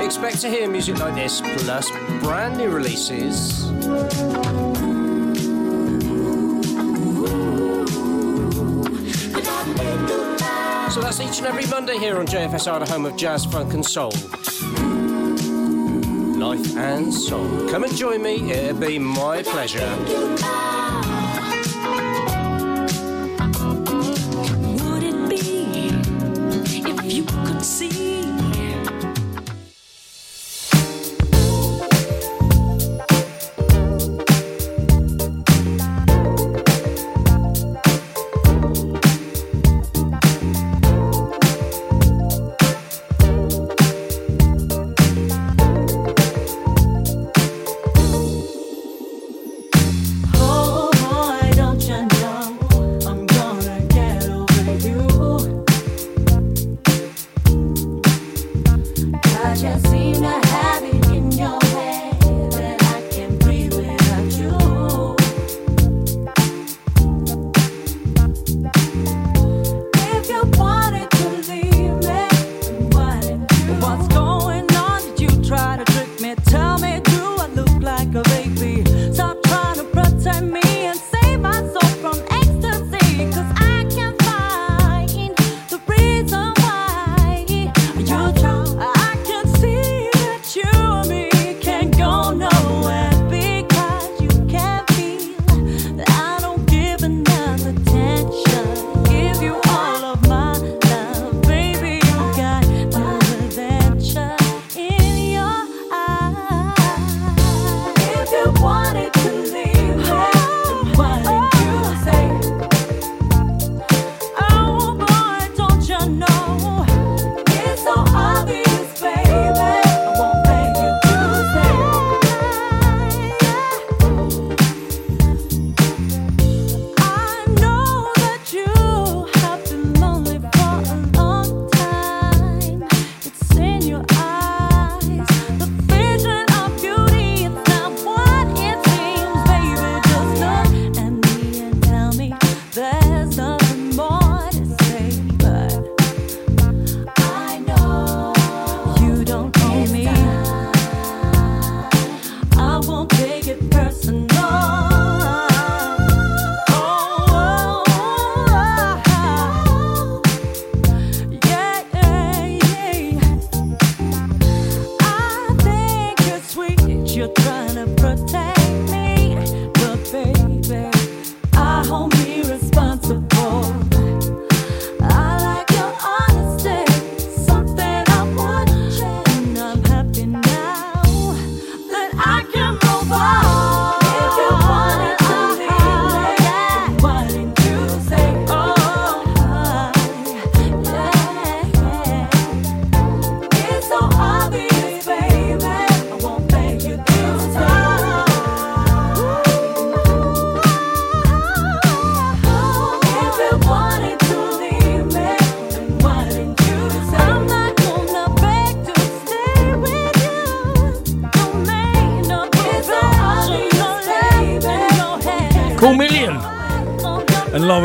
Expect to hear music like this, plus brand new releases. So that's each and every Monday here on JFSR, the home of jazz, funk, and soul. Life and soul. Come and join me, it'll be my pleasure.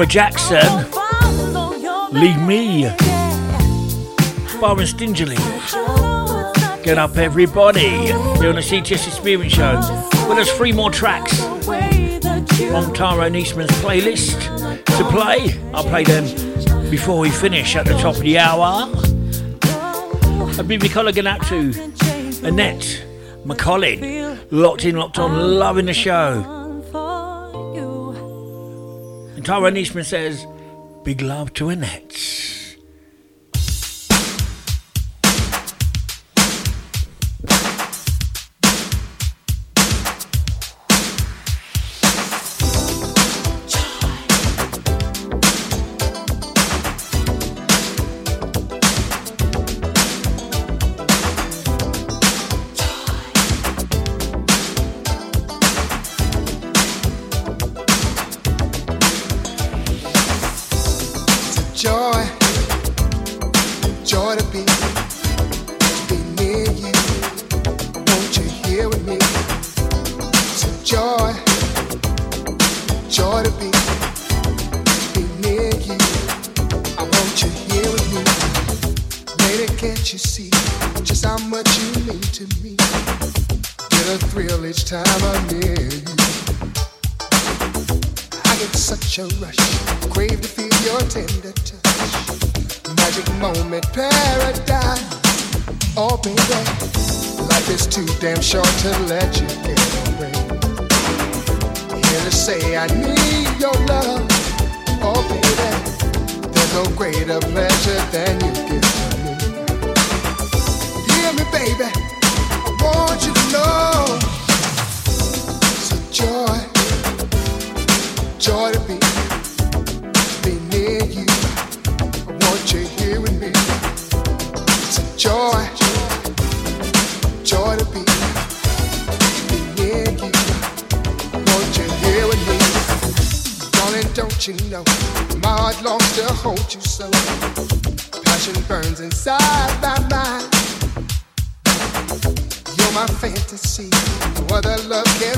Jackson, Leave Me, Byron Stingily. Get up, everybody. Here on the CGS Experience Show. Well, there's three more tracks on Tyrone Eastman's playlist to play. I'll play them before we finish at the top of the hour. A BB Collar going out to Annette McCollin. Locked in, locked on, loving the show. Tyrone Eastman says, Big love to Annette.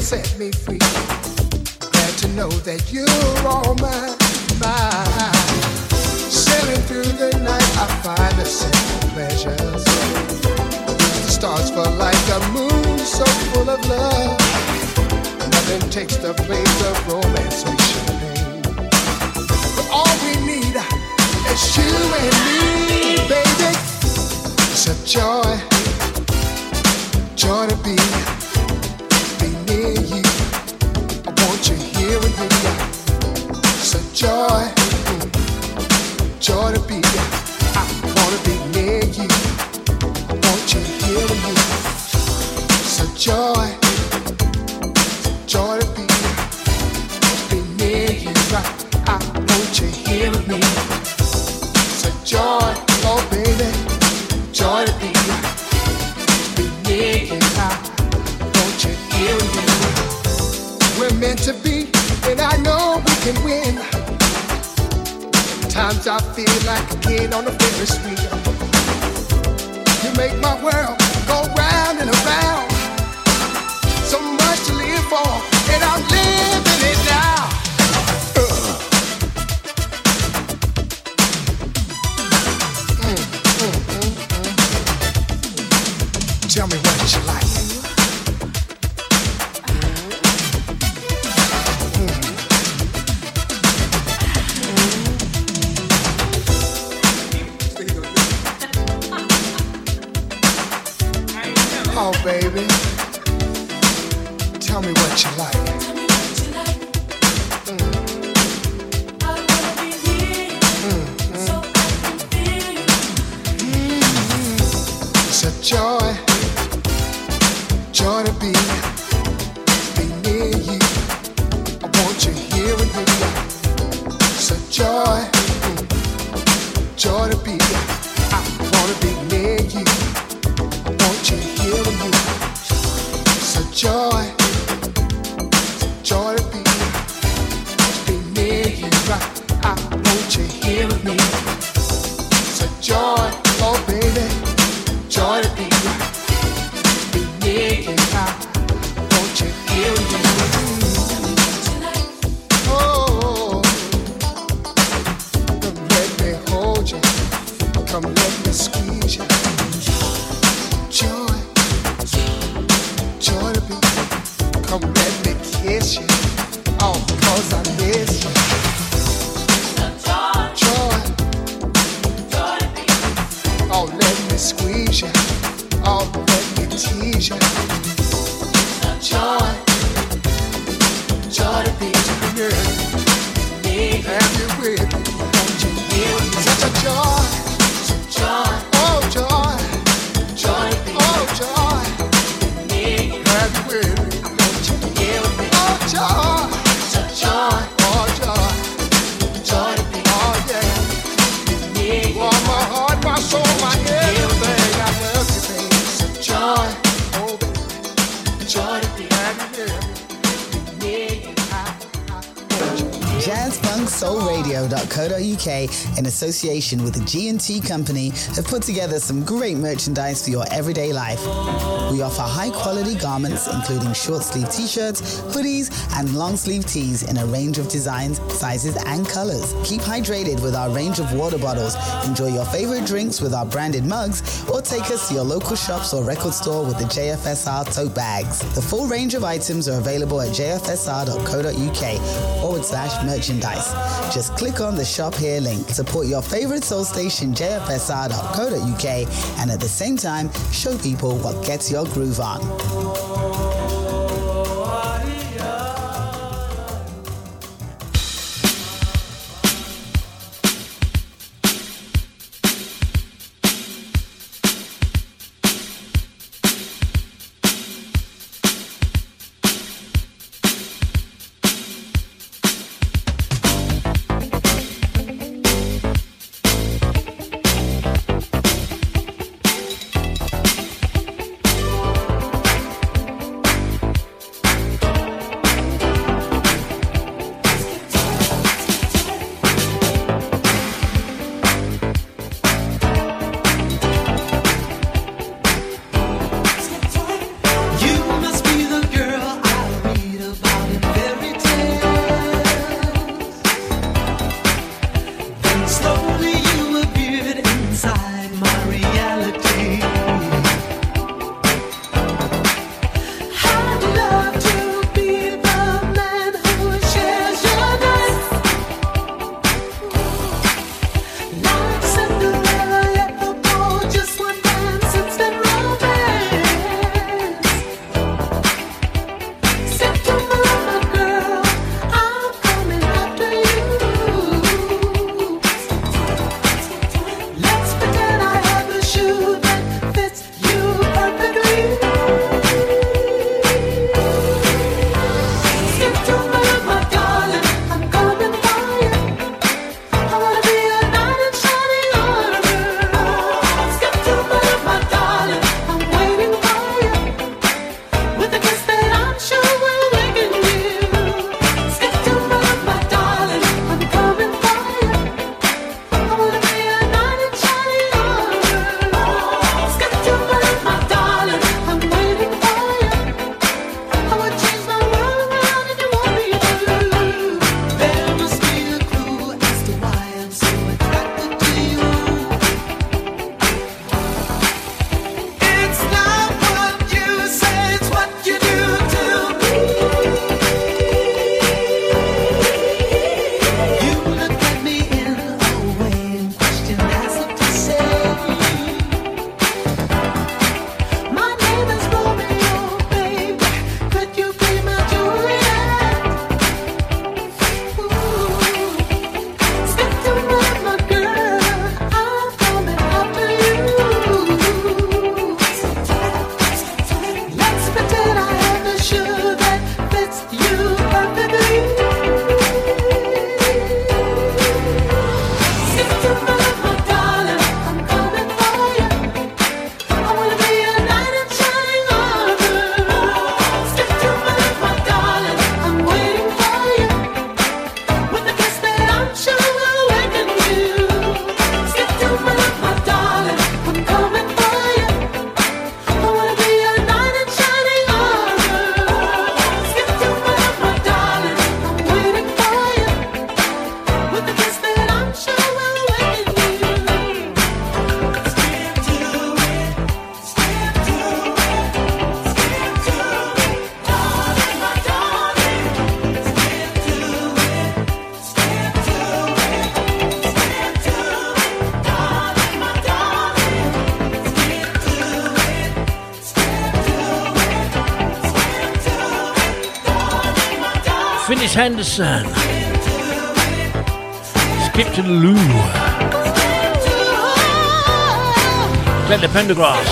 set me free. Glad to know that you're all my my. Sailing through the night, I find a simple pleasure. The stars fall like a moon, so full of love. Nothing takes the place of romance we share. But all we need is you and me, baby. It's a joy, joy to be. Such joy, joy to be. association with the G&T Company have put together some great merchandise for your everyday life. We offer high quality garments including short sleeve t-shirts, hoodies and long sleeve tees in a range of designs, sizes and colors. Keep hydrated with our range of water bottles. Enjoy your favorite drinks with our branded mugs take us to your local shops or record store with the JFSR tote bags. The full range of items are available at jfsr.co.uk forward slash merchandise. Just click on the shop here link. Support your favorite soul station, jfsr.co.uk, and at the same time, show people what gets your groove on. Chris Henderson. Skip to the loo. the Pendergrass.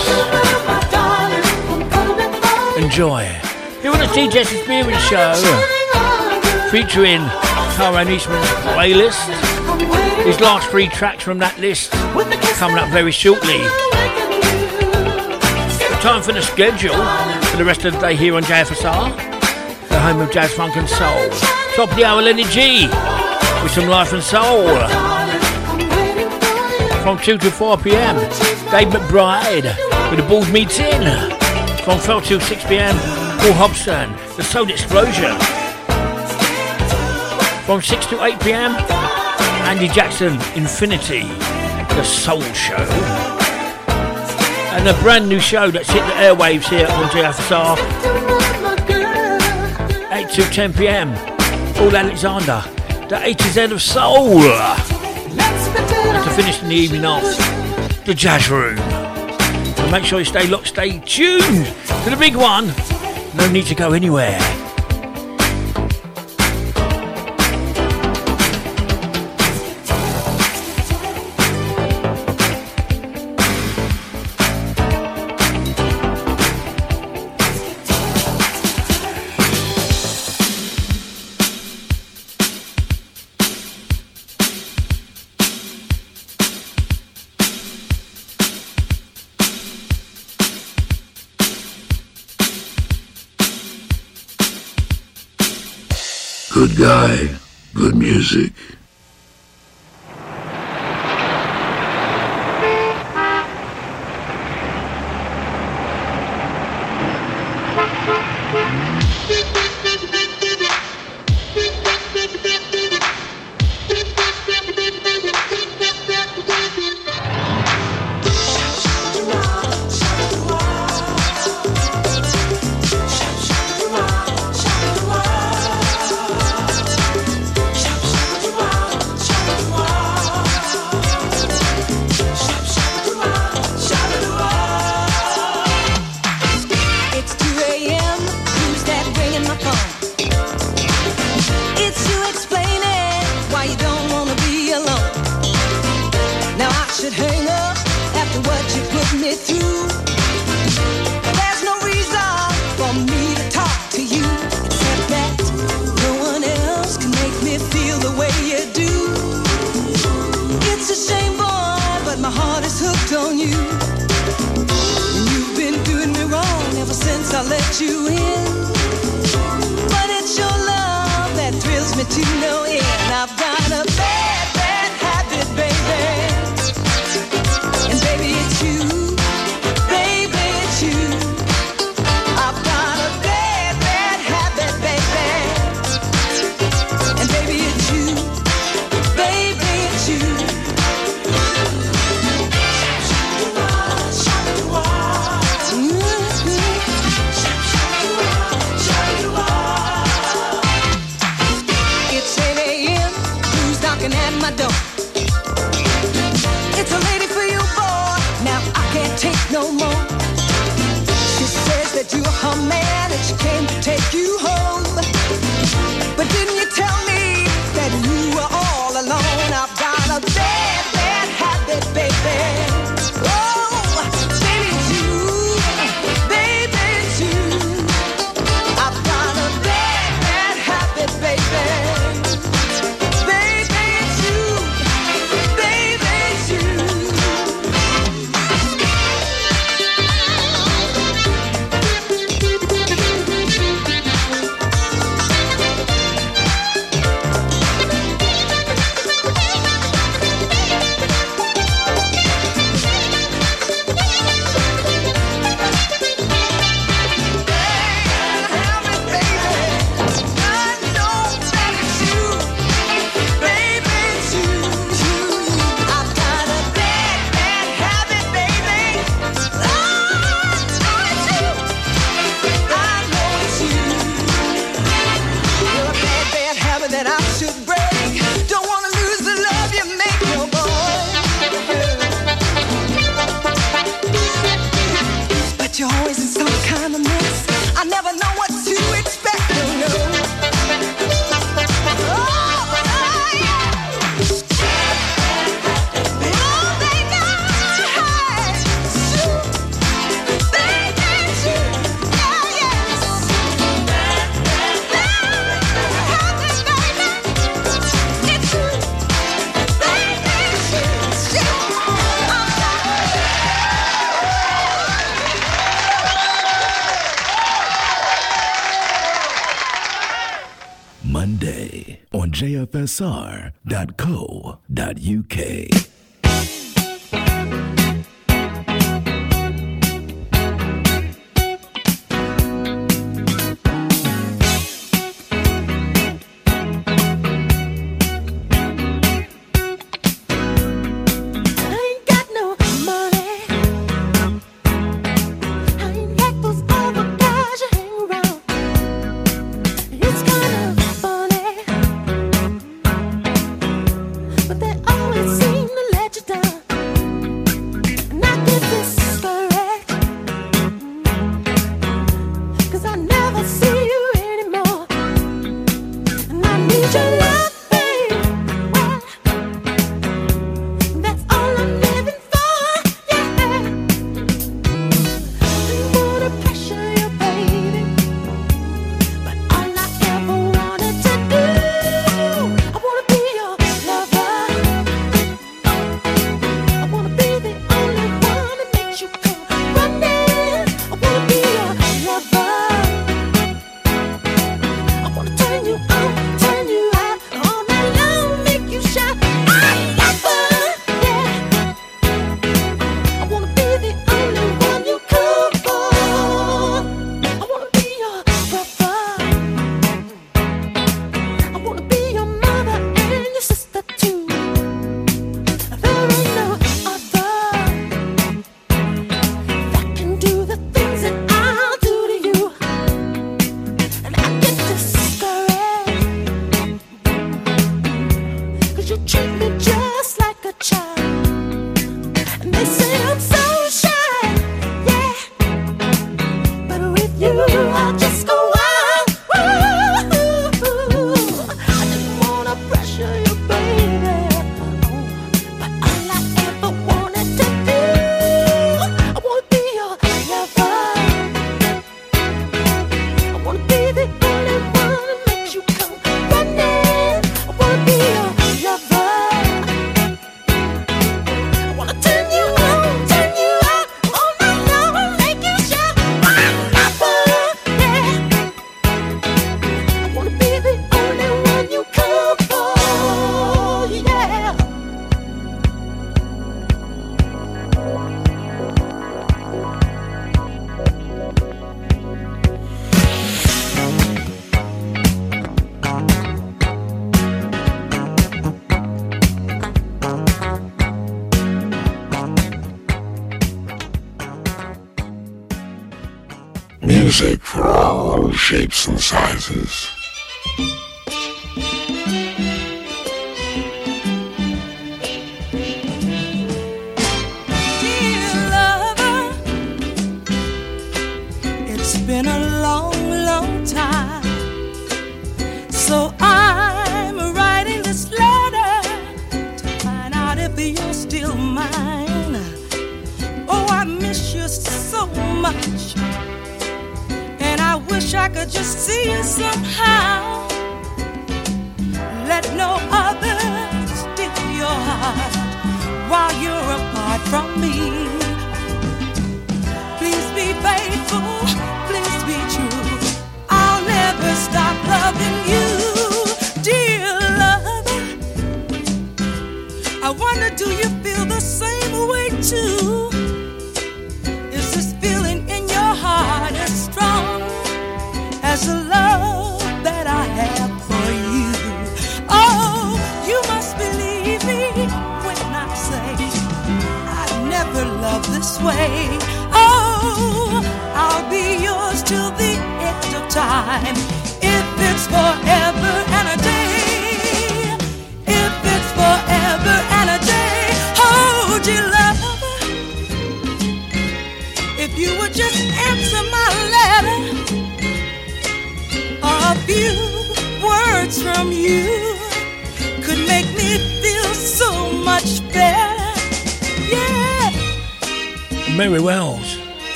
Enjoy. You want to see Jesse Spearman Show, featuring Tyrone Eastman's playlist. His last three tracks from that list coming up very shortly. Time for the schedule for the rest of the day here on JFSR home of jazz, funk, and soul. Top of the hour, Lenny G with some life and soul from 2 to 4 p.m. Dave McBride with the Balls Meeting from 4 to 6 p.m. Paul Hobson, the Soul Explosion from 6 to 8 p.m. Andy Jackson, Infinity, the Soul Show and a brand new show that's hit the airwaves here on JFSR 8 to 10 pm, All Alexander, the A to Z of Soul. To finish in the evening off, the Jazz Room. Make sure you stay locked, stay tuned to the big one. No need to go anywhere. Music.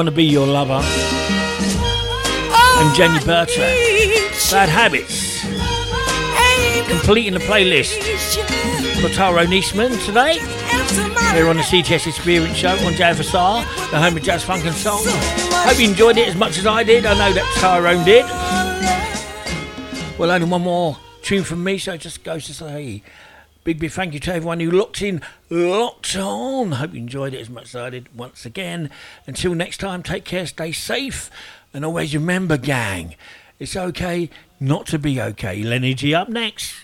Want to Be Your Lover, and Jenny Burton. Bad Habits. Completing the playlist for Tyrone Eastman today, here on the CGS Experience Show on JFSR, the home of jazz, funk, and soul. Hope you enjoyed it as much as I did. I know that Tyrone did. Well, only one more tune from me, so it just goes to say big, big thank you to everyone who locked in, locked Rocks on. Hope you enjoyed it as much as I did once again. Until next time, take care, stay safe, and always remember, gang, it's okay not to be okay. Lenny G up next.